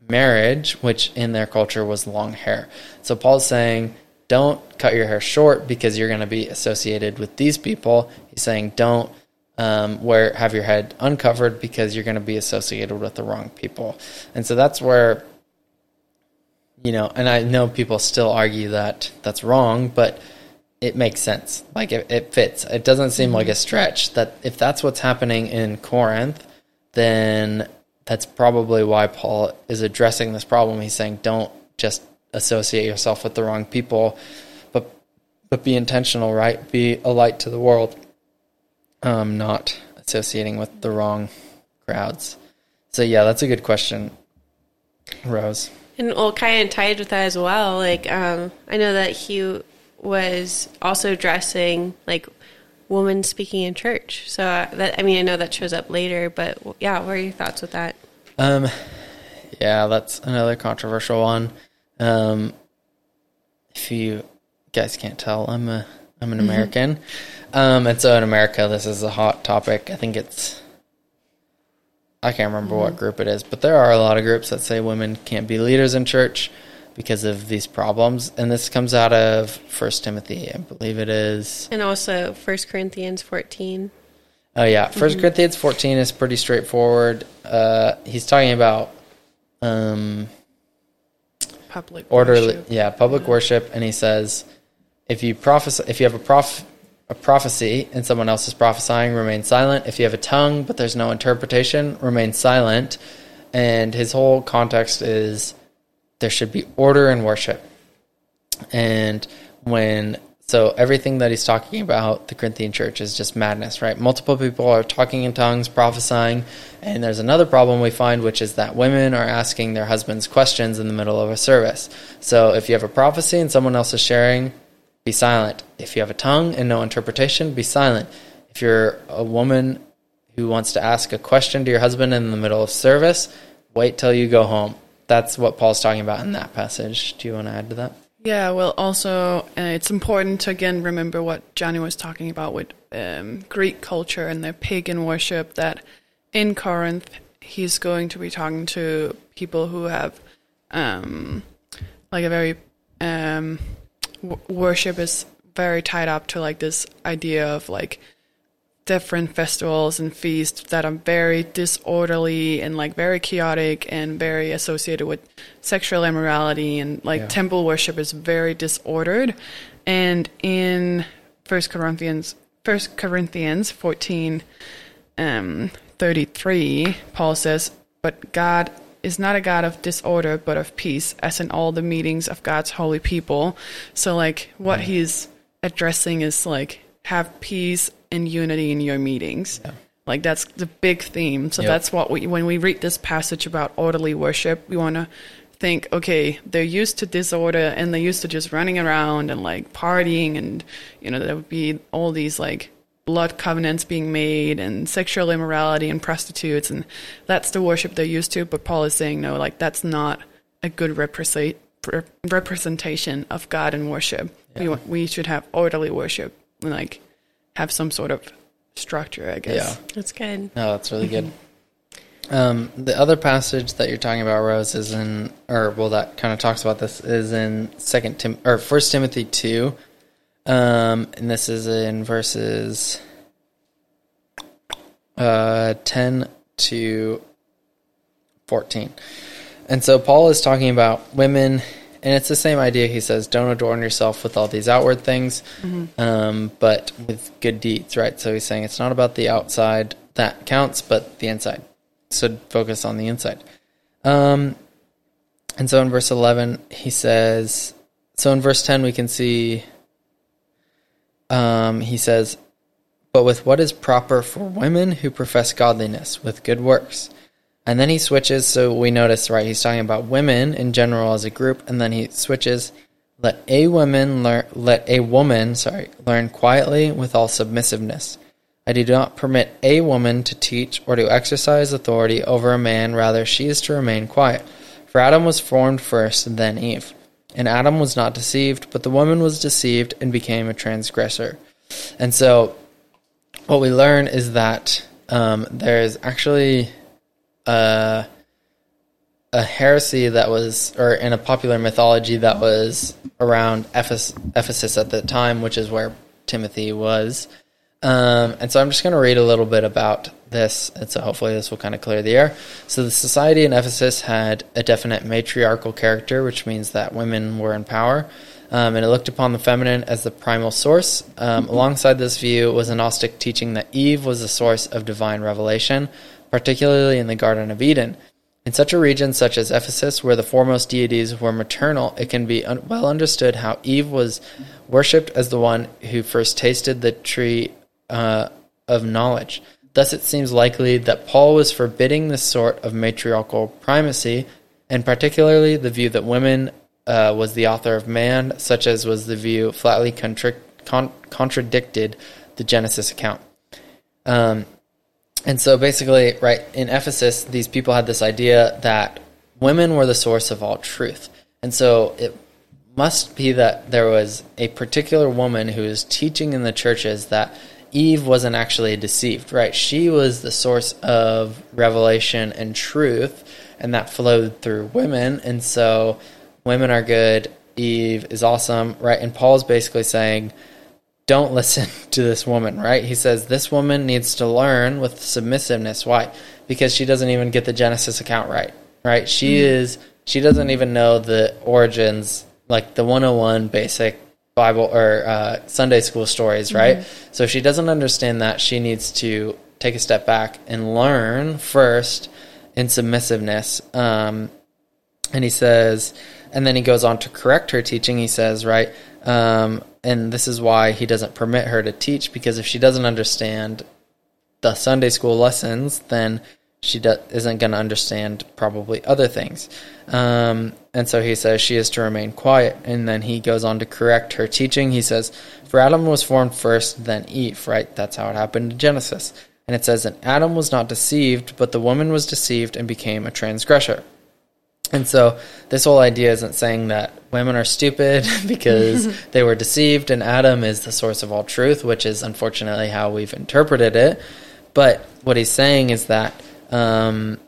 marriage, which in their culture was long hair. So Paul's saying, don't cut your hair short because you're going to be associated with these people. He's saying, don't um, wear have your head uncovered because you're going to be associated with the wrong people. And so that's where you know, and I know people still argue that that's wrong, but it makes sense. Like it, it fits. It doesn't seem like a stretch that if that's what's happening in Corinth, then that's probably why Paul is addressing this problem. He's saying don't just associate yourself with the wrong people, but but be intentional, right? Be a light to the world. Um, not associating with the wrong crowds. So yeah, that's a good question, Rose. And well, kind of tied with that as well. Like, um, I know that he was also dressing like women speaking in church. So uh, that I mean, I know that shows up later, but yeah, what are your thoughts with that? Um, yeah, that's another controversial one. Um, if you guys can't tell, I'm a I'm an American, um, and so in America, this is a hot topic. I think it's I can't remember what group it is, but there are a lot of groups that say women can't be leaders in church because of these problems, and this comes out of First Timothy, I believe it is. And also First Corinthians 14. Oh yeah, 1st Corinthians fourteen is pretty straightforward. Uh, he's talking about um, Public orderly, worship. yeah, public worship, and he says, if you prophesy, if you have a prof, a prophecy and someone else is prophesying, remain silent. If you have a tongue but there's no interpretation, remain silent. And his whole context is there should be order in worship. And when so everything that he's talking about the Corinthian church is just madness, right? Multiple people are talking in tongues, prophesying, and there's another problem we find which is that women are asking their husbands questions in the middle of a service. So if you have a prophecy and someone else is sharing, be silent. If you have a tongue and no interpretation, be silent. If you're a woman who wants to ask a question to your husband in the middle of service, wait till you go home. That's what Paul's talking about in that passage. Do you want to add to that? Yeah, well, also, uh, it's important to again remember what Jonny was talking about with um, Greek culture and their pagan worship. That in Corinth, he's going to be talking to people who have um, like a very um, w- worship is very tied up to like this idea of like different festivals and feasts that are very disorderly and like very chaotic and very associated with sexual immorality and like Yeah. temple worship is very disordered and in first corinthians first corinthians 14 um 33 paul says but god is not a god of disorder but of peace as in all the meetings of god's holy people. So like what he's addressing is like have peace and unity in your meetings. Like that's the big theme. So Yep. that's what we when we read this passage about orderly worship we want to think okay they're used to disorder and they're used to just running around and like partying and you know there would be all these like blood covenants being made and sexual immorality and prostitutes and that's the worship they're used to but paul is saying no like that's not a good represent, representation of god in worship we, we should have orderly worship and like have some sort of structure i guess Yeah. That's good. No, that's really good. Um, the other passage that you're talking about, Rose, is in, or well, that kind of talks about this, is in Second Tim or First Timothy two, um, and this is in verses uh, ten to fourteen. And so Paul is talking about women, and it's the same idea. He says, "Don't adorn yourself with all these outward things, um, but with good deeds." Right. So he's saying it's not about the outside that counts, but the inside. should focus on the inside. Um, and so in verse 11, he says, so in verse 10, we can see, um, he says, but with what is proper for women who profess godliness with good works. And then he switches, so we notice, right, he's talking about women in general as a group, and then he switches, let a woman learn, let a woman, sorry, learn quietly with all submissiveness. I do not permit a woman to teach or to exercise authority over a man, rather, she is to remain quiet. For Adam was formed first, then Eve. And Adam was not deceived, but the woman was deceived and became a transgressor. And so, what we learn is that um, there is actually a, a heresy that was, or in a popular mythology that was around Ephes- Ephesus at the time, which is where Timothy was. Um, and so I'm just going to read a little bit about this, and so hopefully this will kind of clear the air. So the society in Ephesus had a definite matriarchal character, which means that women were in power, um, and it looked upon the feminine as the primal source. Um, alongside this view was a Gnostic teaching that Eve was the source of divine revelation, particularly in the Garden of Eden. In such a region such as Ephesus, where the foremost deities were maternal, it can be un- well understood how Eve was worshipped as the one who first tasted the tree uh, of knowledge. Thus, it seems likely that Paul was forbidding this sort of matriarchal primacy, and particularly the view that women uh, was the author of man, such as was the view flatly contra- con- contradicted the Genesis account. Um, and so, basically, right in Ephesus, these people had this idea that women were the source of all truth, and so it must be that there was a particular woman who was teaching in the churches that Eve wasn't actually deceived, right? She was the source of revelation and truth, and that flowed through women. And so women are good, Eve is awesome, right? And Paul's basically saying, don't listen to this woman, right? He says this woman needs to learn with submissiveness. Why? Because she doesn't even get the Genesis account right, right? She mm-hmm. is, she doesn't even know the origins, like the 101 basic Bible or uh, Sunday school stories, right? Mm-hmm. So if she doesn't understand that, she needs to take a step back and learn first in submissiveness. Um, and he says, and then he goes on to correct her teaching. He says, right, um, and this is why he doesn't permit her to teach because if she doesn't understand the Sunday school lessons, then she do- isn't going to understand probably other things. Um, and so he says she is to remain quiet. And then he goes on to correct her teaching. He says, For Adam was formed first, then Eve, right? That's how it happened in Genesis. And it says, And Adam was not deceived, but the woman was deceived and became a transgressor. And so this whole idea isn't saying that women are stupid because they were deceived and Adam is the source of all truth, which is unfortunately how we've interpreted it. But what he's saying is that um,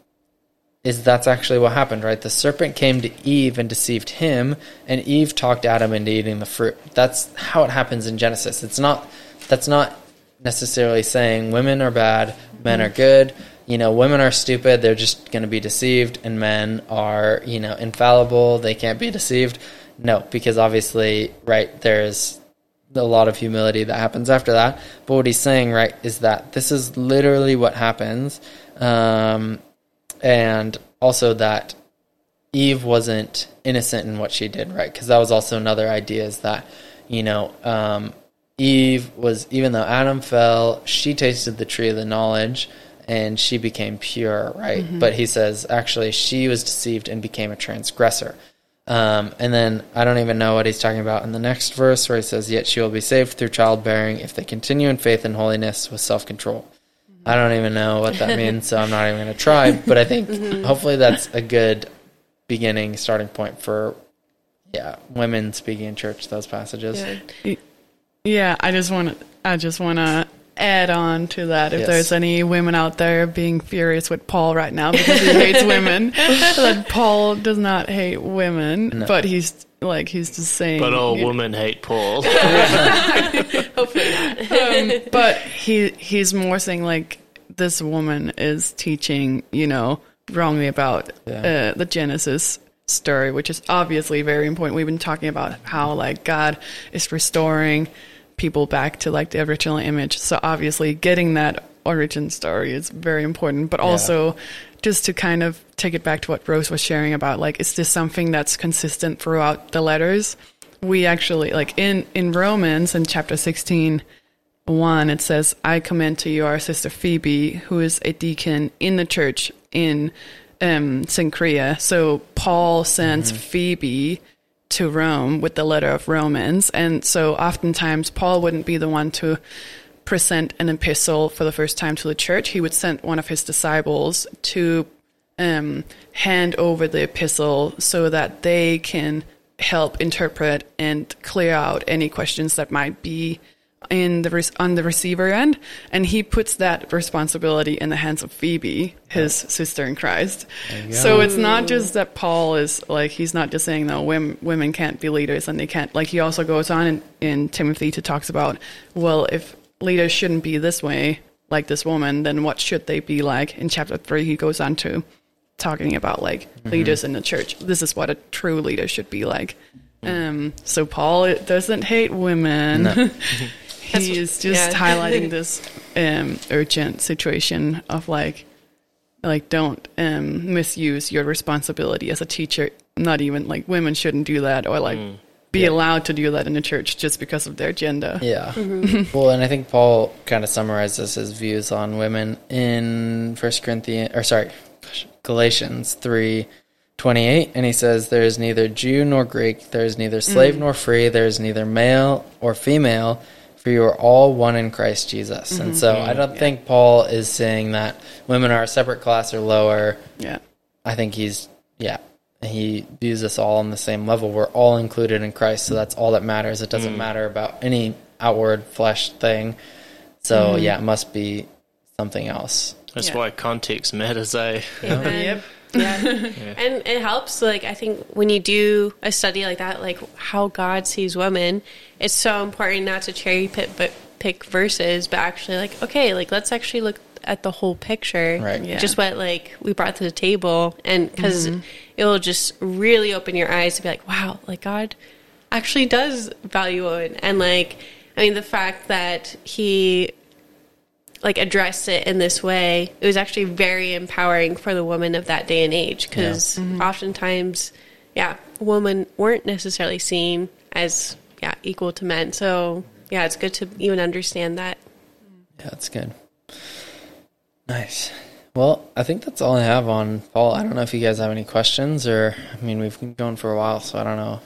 is that's actually what happened, right? The serpent came to Eve and deceived him, and Eve talked Adam into eating the fruit. That's how it happens in Genesis. It's not that's not necessarily saying women are bad, men are good. You know, women are stupid, they're just going to be deceived, and men are, you know, infallible, they can't be deceived. No, because obviously, right, there's a lot of humility that happens after that. But what he's saying, right, is that this is literally what happens um, and also that Eve wasn't innocent in what she did, right? Because that was also another idea is that, you know, um, Eve was, even though Adam fell, she tasted the tree of the knowledge and she became pure, right? Mm-hmm. But he says actually she was deceived and became a transgressor. Um, and then I don't even know what he's talking about in the next verse where he says, Yet she will be saved through childbearing if they continue in faith and holiness with self control. I don't even know what that means, so I'm not even going to try. But I think mm-hmm. hopefully that's a good beginning, starting point for yeah, women speaking in church. Those passages. Yeah, yeah I just want to. I just want to add on to that. If yes. there's any women out there being furious with Paul right now because he hates women, that Paul does not hate women, no. but he's like he's just saying. But all women hate Paul. Hopefully not. Um, but he he's more saying like this woman is teaching, you know, wrongly about yeah. uh, the Genesis story, which is obviously very important. We've been talking about how like God is restoring people back to like the original image. So obviously getting that origin story is very important, but also just to kind of take it back to what Rose was sharing about, like, is this something that's consistent throughout the letters? We actually, like, in, in Romans in chapter 16, 1, it says, I commend to you our sister Phoebe, who is a deacon in the church in um, Cenchrea. So Paul sends Phoebe to Rome with the letter of Romans. And so oftentimes Paul wouldn't be the one to present an epistle for the first time to the church. He would send one of his disciples to um, hand over the epistle so that they can help interpret and clear out any questions that might be in the on the receiver end, and he puts that responsibility in the hands of Phoebe, his sister in Christ. So it's not just that Paul is like he's not just saying no, women women can't be leaders and they can't. Like he also goes on in, in Timothy to talks about well, if leaders shouldn't be this way, like this woman, then what should they be like? In chapter three, he goes on to talking about like leaders in the church. This is what a true leader should be like. Um, so Paul doesn't hate women. he is just yeah. highlighting this um, urgent situation of like, like don't um, misuse your responsibility as a teacher. Not even like women shouldn't do that or like be allowed to do that in the church just because of their gender. Yeah. Mm-hmm. well, and I think Paul kind of summarizes his views on women in First Corinthians, or sorry, gosh, Galatians three twenty eight, and he says, "There is neither Jew nor Greek, there is neither slave mm. nor free, there is neither male or female." For you are all one in Christ Jesus. And mm-hmm. so I don't think Paul is saying that women are a separate class or lower. Yeah. I think he's yeah. He views us all on the same level. We're all included in Christ, so that's all that matters. It doesn't matter about any outward flesh thing. So yeah, it must be something else. That's Yeah. why context matters, eh? Amen. Yep. Yeah. And it helps, like, I think when you do a study like that, like how God sees women, it's so important not to cherry pick, but pick verses, but actually, like, okay, like, let's actually look at the whole picture. Right. Yeah. Just what, like, we brought to the table. And because mm-hmm. it will just really open your eyes to be like, wow, like, God actually does value women. And, like, I mean, the fact that he like addressed it in this way, it was actually very empowering for the woman of that day and age because mm-hmm. oftentimes, yeah, women weren't necessarily seen as yeah equal to men. So yeah, it's good to even understand that. Yeah, that's good. Nice. Well, I think that's all I have on Paul. I don't know if you guys have any questions, or I mean, we've been going for a while, so I don't know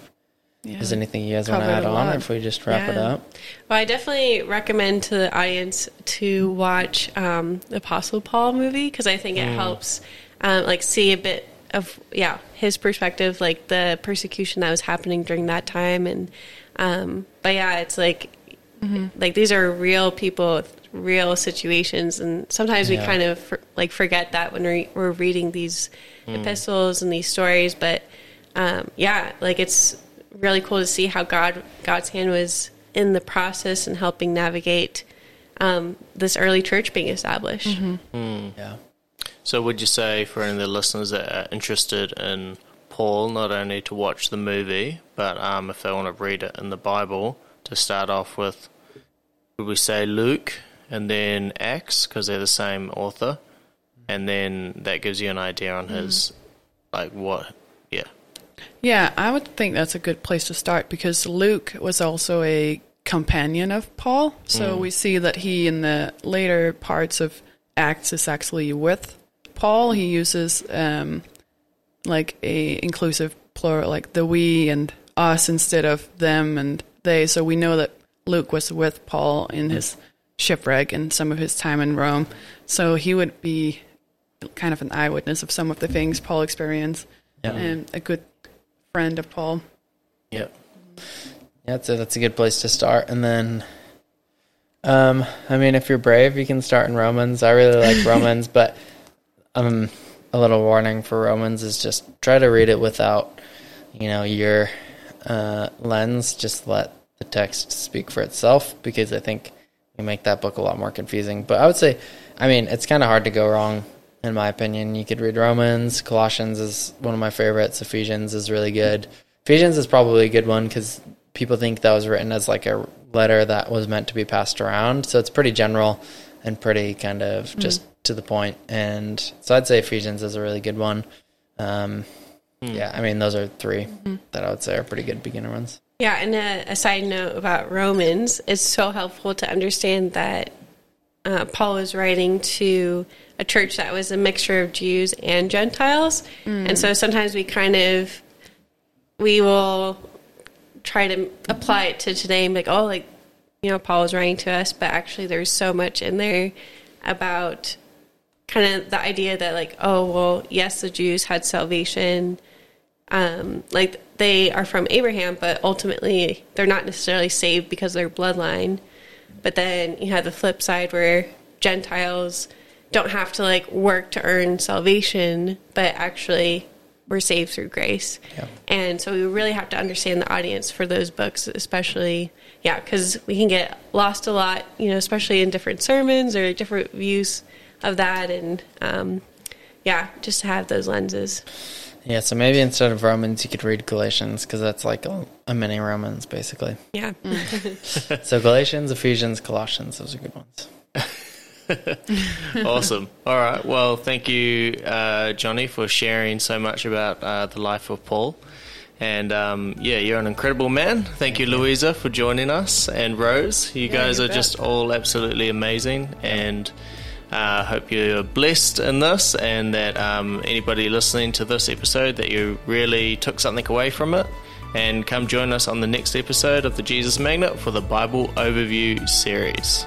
if Yeah. there's anything you guys want to add on, or if we just wrap it up. Well, I definitely recommend to the audience to watch um, the Apostle Paul movie because I think it helps um, like see a bit of yeah his perspective, like the persecution that was happening during that time, and um, but yeah, it's like like these are real people, with real situations, and sometimes we kind of for, like forget that when we, we're reading these epistles and these stories, but um, yeah, like it's really cool to see how God God's hand was in the process and helping navigate um, this early church being established. Yeah. So, would you say for any of the listeners that are interested in Paul, not only to watch the movie, but um, if they want to read it in the Bible, to start off with, would we say Luke and then Acts because they're the same author, and then that gives you an idea on his, like what, yeah, Yeah, I would think that's a good place to start because Luke was also a companion of Paul. So we see that he, in the later parts of Acts, is actually with Paul. He uses um, like a inclusive plural, like the we and us instead of them and they. So we know that Luke was with Paul in his shipwreck and some of his time in Rome. So he would be kind of an eyewitness of some of the things Paul experienced Yeah. and a good friend of Paul. Yep. Yeah, that's a, that's a good place to start. And then, um, I mean, if you're brave, you can start in Romans. I really like Romans, but um, a little warning for Romans is just try to read it without, you know, your uh, lens. Just let the text speak for itself, because I think we make that book a lot more confusing. But I would say, I mean, it's kind of hard to go wrong. In my opinion, you could read Romans. Colossians is one of my favorites. Ephesians is really good. Ephesians is probably a good one because people think that was written as like a letter that was meant to be passed around. So it's pretty general. and pretty kind of mm-hmm. just to the point. And so I'd say Ephesians is a really good one. Um, hmm. Yeah, I mean, those are 3 mm-hmm. that I would say are pretty good beginner ones. Yeah, and a, a side note about Romans, it's so helpful to understand that uh, Paul was writing to a church that was a mixture of Jews and Gentiles, and so sometimes we kind of we will try to apply it to today and be like, oh, like you know, Paul was writing to us, but actually there's so much in there about kind of the idea that like, oh, well, yes, the Jews had salvation um, like they are from Abraham, but ultimately they're not necessarily saved because of their bloodline. But then you have the flip side where Gentiles don't have to like work to earn salvation, but actually we're saved through grace. Yeah. And so we really have to understand the audience for those books, especially, yeah, because we can get lost a lot, you know, especially in different sermons or different views of that. And um, yeah, just to have those lenses. Yeah, so maybe instead of Romans, you could read Galatians because that's like a, a mini Romans, basically. Yeah. So Galatians, Ephesians, Colossians, those are good ones. awesome. All right. Well, thank you, uh, Jonny, for sharing so much about uh, the life of Paul. And um, yeah, you're an incredible man. Thank you, Louisa, for joining us, and Rose. You guys you are bet. just all absolutely amazing, and uh, hope you're blessed in this, and that um, anybody listening to this episode that you really took something away from it. And come join us on the next episode of the Jesus Magnet for the Bible Overview series.